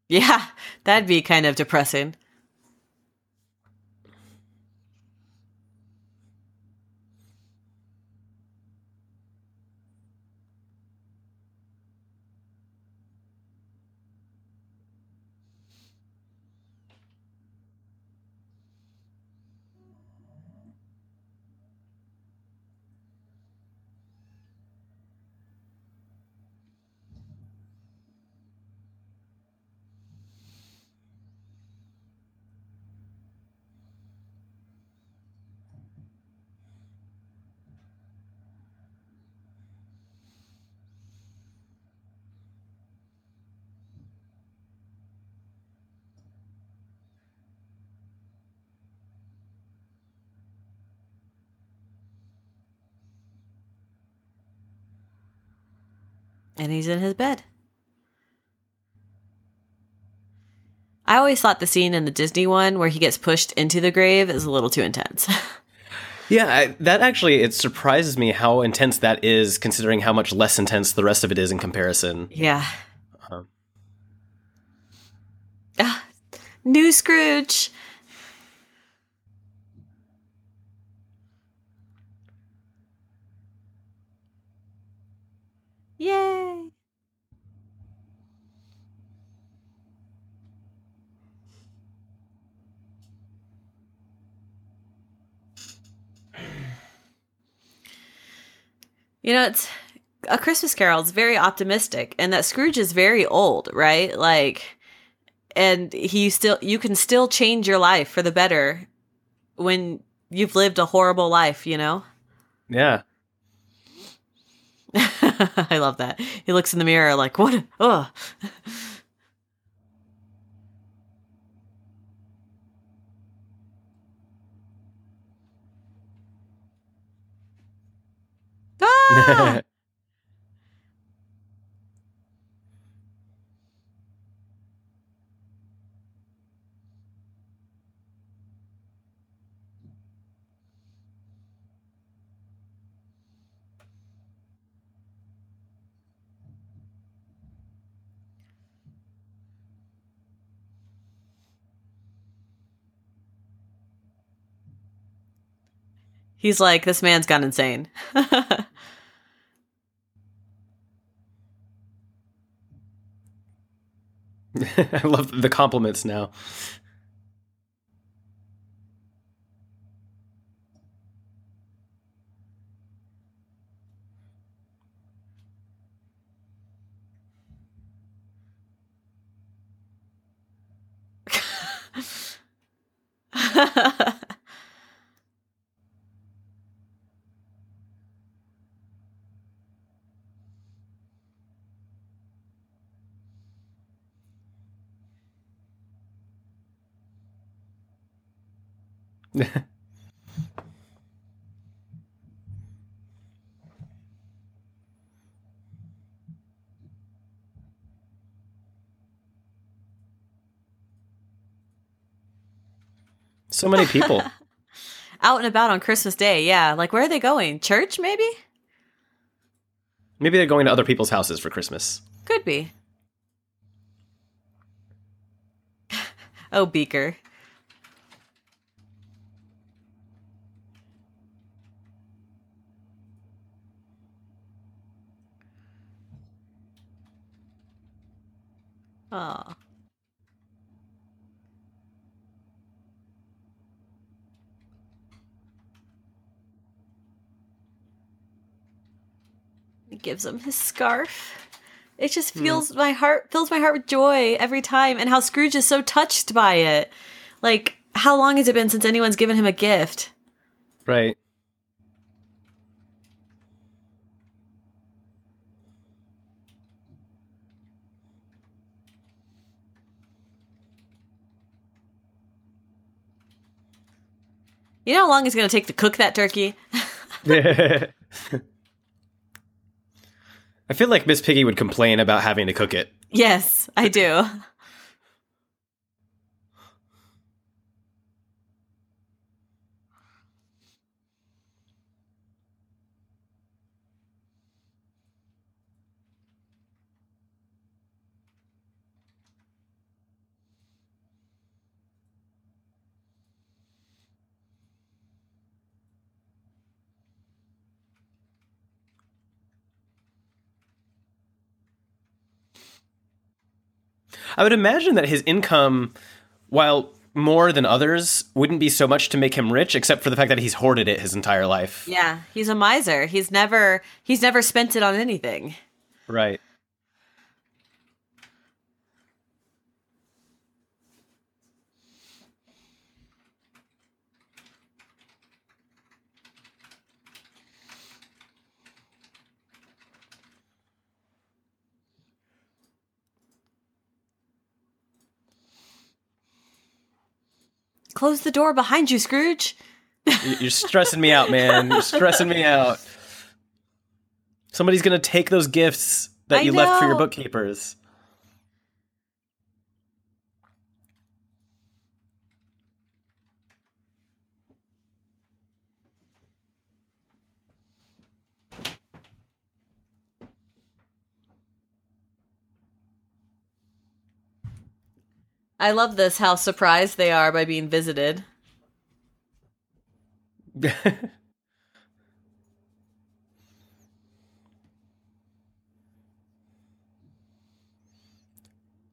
Yeah, (laughs) that'd be kind of depressing. And he's in his bed. I always thought the scene in the Disney one where he gets pushed into the grave is a little too intense. (laughs) Yeah, I, that actually it surprises me how intense that is, considering how much less intense the rest of it is in comparison. yeah. Um, Ah, new Scrooge. Yay! You know, it's a Christmas Carol. It's very optimistic, and that Scrooge is very old, right? Like, and he still you can still change your life for the better when you've lived a horrible life, you know. Yeah, (laughs) I love that. He looks in the mirror like, what? Oh. (laughs) ah! He's like, this man's gone insane. (laughs) I love the compliments now. (laughs) (laughs) so many people. (laughs) Out and about on Christmas Day, yeah. Like, where are they going? Church, maybe? Maybe they're going to other people's houses for Christmas. Could be. (laughs) oh, Beaker. Oh. He gives him his scarf. It just feels mm. my heart fills my heart with joy every time and how Scrooge is so touched by it. Like how long has it been since anyone's given him a gift? Right. You know how long it's going to take to cook that turkey? (laughs) I feel like Miss Piggy would complain about having to cook it. Yes, I do. I would imagine that his income, while more than others, wouldn't be so much to make him rich, except for the fact that he's hoarded it his entire life. Yeah, he's a miser. He's never he's never spent it on anything. Right. Close the door behind you, Scrooge. You're stressing me out, man. You're stressing me out. Somebody's gonna take those gifts that I you know. left for your bookkeepers. I love this how surprised they are by being visited. (laughs)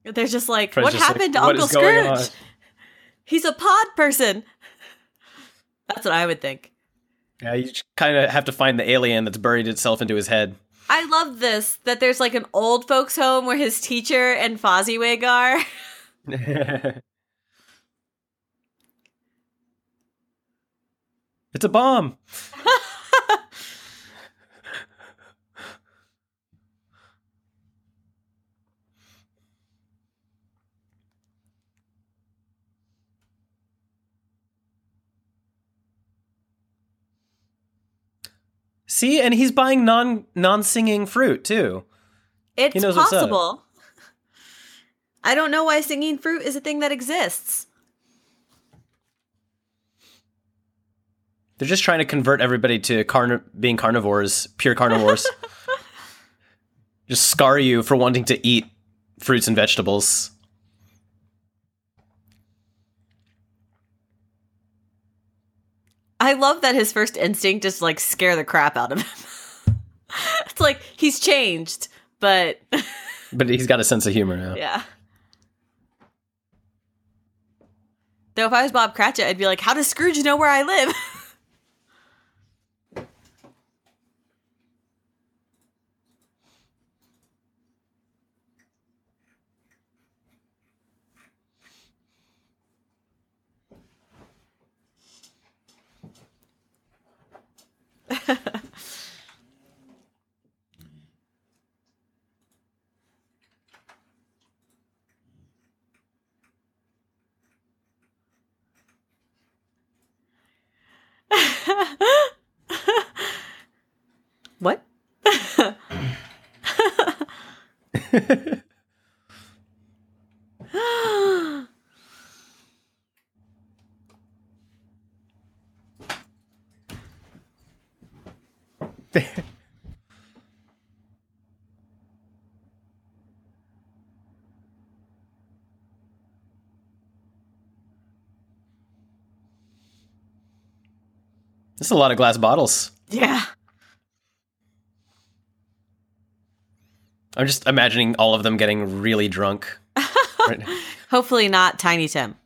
They're just like, Fred's what just like, happened to "What Uncle is going on?" Scrooge? (laughs) He's a pod person. (laughs) That's what I would think. Yeah, you kind of have to find the alien that's buried itself into his head. I love this that there's like an old folks home where his teacher and Fozziwig are. (laughs) (laughs) it's a bomb. See, and he's buying non non singing fruit too. It's He knows what's up. possible. I don't know why singing fruit is a thing that exists. They're just trying to convert everybody to carni- being carnivores, pure carnivores. (laughs) just scar you for wanting to eat fruits and vegetables. I love that his first instinct is like scare the crap out of him. (laughs) it's like he's changed, but But he's got a sense of humor now. (laughs) yeah. Though if I was Bob Cratchit, I'd be like, "How does Scrooge know where I live?" (laughs) what? This is a lot of glass bottles. Yeah. I'm just imagining all of them getting really drunk. (laughs) right. Hopefully not Tiny Tim.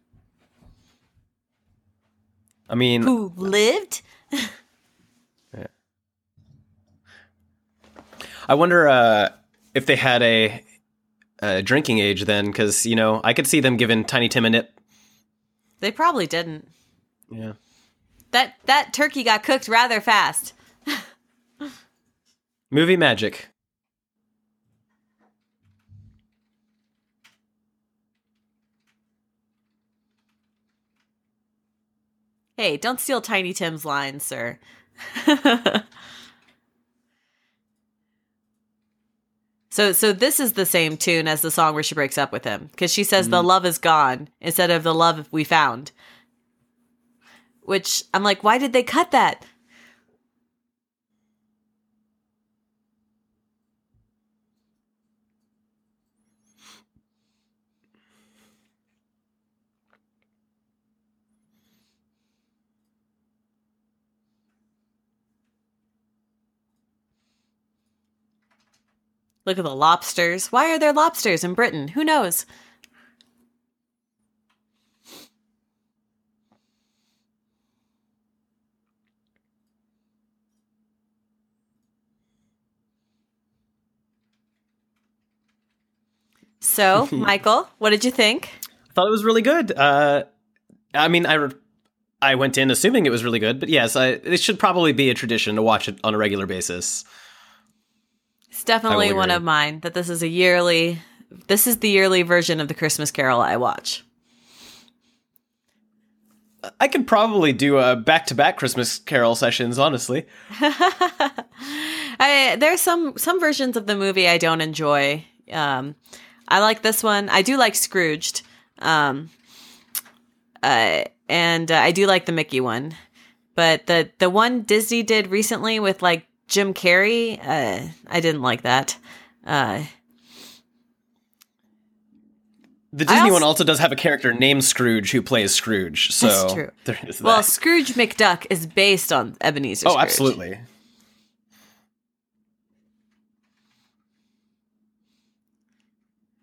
I mean, Who lived? yeah. I wonder uh, if they had a, a drinking age then, because you know I could see them giving Tiny Tim a nip. They probably didn't. Yeah. That that turkey got cooked rather fast. (laughs) Movie magic. Hey, don't steal Tiny Tim's lines, sir. (laughs) so so this is the same tune as the song where she breaks up with him because she says the mm. love is gone instead of the love we found. Which I'm like, why did they cut that? Look at the lobsters. Why are there lobsters in Britain? Who knows? So, (laughs) Michael, what did you think? I thought it was really good. Uh, I mean, I re- I went in assuming it was really good, but yes, I, it should probably be a tradition to watch it on a regular basis. It's definitely one of mine that this is a yearly this is the yearly version of the Christmas Carol I watch. I could probably do a back-to-back Christmas Carol sessions, honestly. (laughs) I there's some some versions of the movie I don't enjoy. Um, I like this one. I do like Scrooged, um, uh, and uh, I do like the Mickey one. But the the one Disney did recently with like Jim Carrey, uh, I didn't like that. Uh, The Disney also- one also does have a character named Scrooge who plays Scrooge, so That's true. (laughs) there is that. well, Scrooge McDuck is based on Ebenezer. oh, absolutely.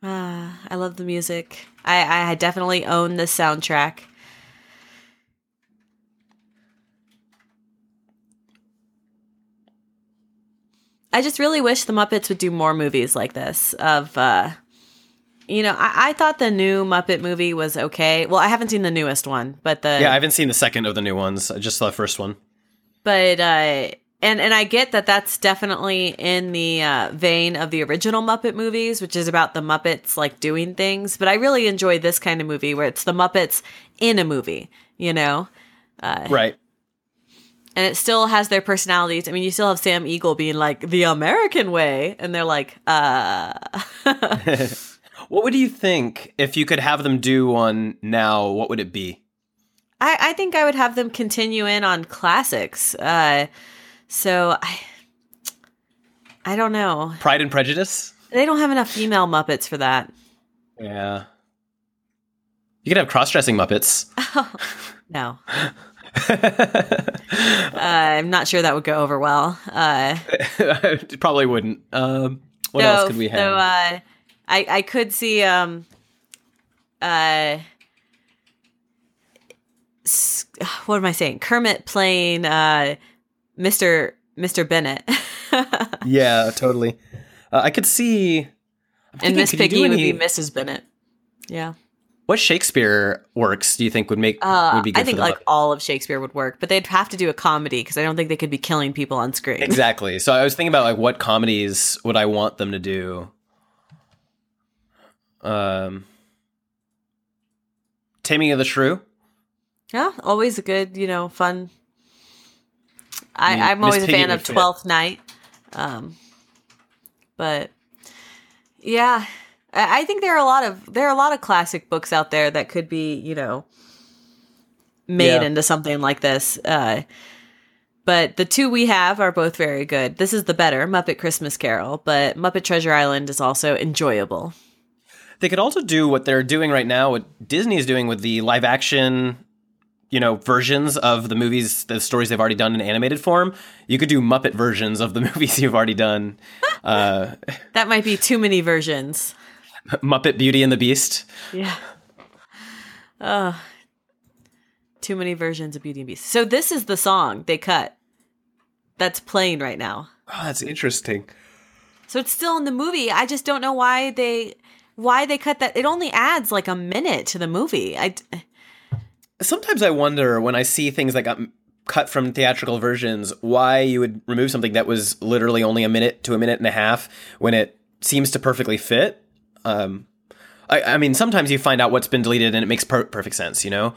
Ah, I love the music. I, I definitely own the soundtrack. I just really wish the Muppets would do more movies like this. Of, uh, you know, I, I thought the new Muppet movie was okay. Well, I haven't seen the newest one, but the yeah, I haven't seen the second of the new ones. I just saw the first one. But uh, and and I get that that's definitely in the uh, vein of the original Muppet movies, which is about the Muppets like doing things. But I really enjoy this kind of movie where it's the Muppets in a movie, you know, Right. and it still has their personalities. I mean, you still have Sam Eagle being like the American way, and they're like, uh, (laughs) What would you think if you could have them do one now? What would it be? I I think I would have them continue in on classics. Uh, so I I don't know. Pride and Prejudice? They don't have enough female Muppets for that. Yeah. You could have cross-dressing Muppets. (laughs) No. uh, I'm not sure that would go over well. Uh, it (laughs) probably wouldn't. Um, what else could we have? So, uh, I I could see um, uh, what am I saying? Kermit playing uh, Mr. Mr. Bennett, (laughs) yeah, totally. Uh, I could see. I'm and Miss Piggy would any- be Mrs. Bennett. Yeah. What Shakespeare works do you think would make Uh, would be good I think like all of Shakespeare would work, but they'd have to do a comedy because I don't think they could be killing people on screen. Exactly. So I was thinking about like what comedies would I want them to do? Um, Taming of the Shrew. Yeah, always a good, you know, fun. I, I Miss always a fan of. Twelfth Night, um, but yeah, I, I think there are a lot of there are a lot of classic books out there that could be, you know, made Yeah. into something like this. Uh, but the two we have are both very good. This is the better Muppet Christmas Carol, but Muppet Treasure Island is also enjoyable. They could also do what they're doing right now, what Disney is doing with the live action, you know, versions of the movies, the stories they've already done in animated form. You could do Muppet versions of the (laughs) movies you've already done. Uh, That might be too many versions. Muppet Beauty and the Beast. Yeah. Uh, too many versions of Beauty and the Beast. So this is the song they cut that's playing right now. Oh, that's interesting. So it's still in the movie. I just don't know why they why they cut that. It only adds like a minute to the movie. I Sometimes I wonder when I see things that got cut from theatrical versions, why you would remove something that was literally only a minute to a minute and a half when it seems to perfectly fit. Um, I, I mean, sometimes you find out what's been deleted and it makes per- perfect sense, you know.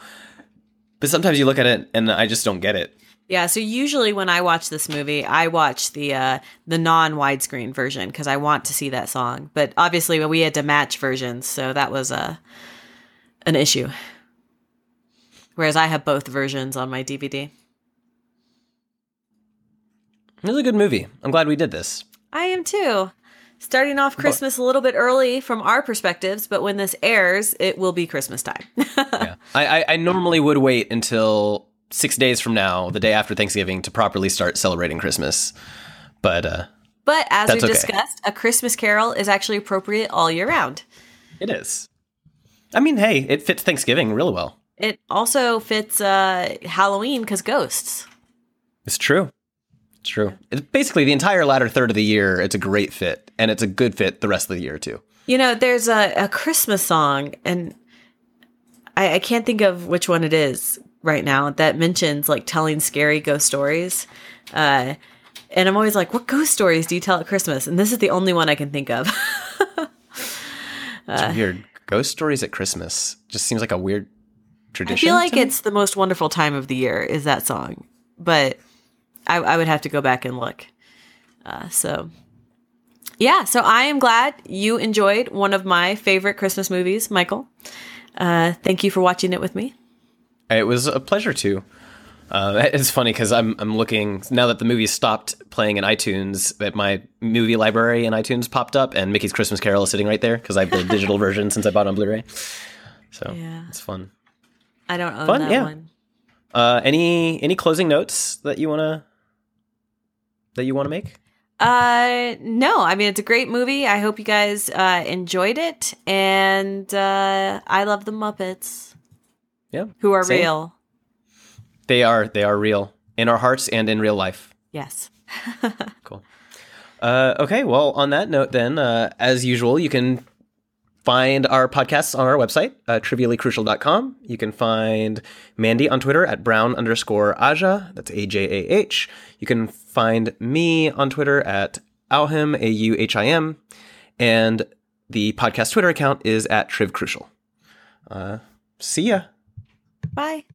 But sometimes you look at it and I just don't get it. yeah. So usually when I watch this movie, I watch the uh, the non widescreen version because I want to see that song. But obviously we had to match versions, so that was a an issue. Whereas I have both versions on my DVD. It was a good movie. I'm glad we did this. I am too. Starting off Christmas a little bit early from our perspectives, but when this airs, it will be Christmas time. (laughs) yeah. I, I, I normally would wait until six days from now, the day after Thanksgiving, to properly start celebrating Christmas. But uh, but as we okay. discussed, a Christmas carol is actually appropriate all year round. it is. I mean, hey, it fits Thanksgiving really well. It also fits uh, Halloween because ghosts. It's true. It's true. It's basically the entire latter third of the year. It's a great fit, and it's a good fit the rest of the year too. You know, there's a, a Christmas song, and I, I can't think of which one it is right now that mentions like telling scary ghost stories. Uh, and I'm always like, what ghost stories do you tell at Christmas? And this is the only one I can think of. (laughs) It's weird. Ghost stories at Christmas just seems like a weird I feel like it's the most wonderful time of the year is that song, but I, I would have to go back and look. Uh, so, yeah, so I am glad you enjoyed one of my favorite Christmas movies, Michael. Uh, thank you for watching it with me. It was a pleasure to. Uh, (laughs) it's funny because I'm I'm looking now that the movie stopped playing in iTunes. That my movie library in iTunes popped up, and Mickey's Christmas Carol is sitting right there because I have the digital (laughs) version since I bought it on Blu-ray. So Yeah. it's fun. I don't own Fun, that yeah. one. Uh, any any closing notes that you wanna that you want to make? Uh, no, I mean it's a great movie. I hope you guys uh, enjoyed it, and uh, I love the Muppets, Yeah, who are Same. real. They are they are real in our hearts and in real life. Yes. (laughs) Cool. Uh, okay, well, on that note, then, uh, as usual, you can find our podcasts on our website, uh, triviallycrucial.com. You can find Mandy on Twitter at brown underscore Ajah. That's A J A H. You can find me on Twitter at Auhim, A U H I M. And the podcast Twitter account is at Triv Crucial. Uh, see ya. Bye.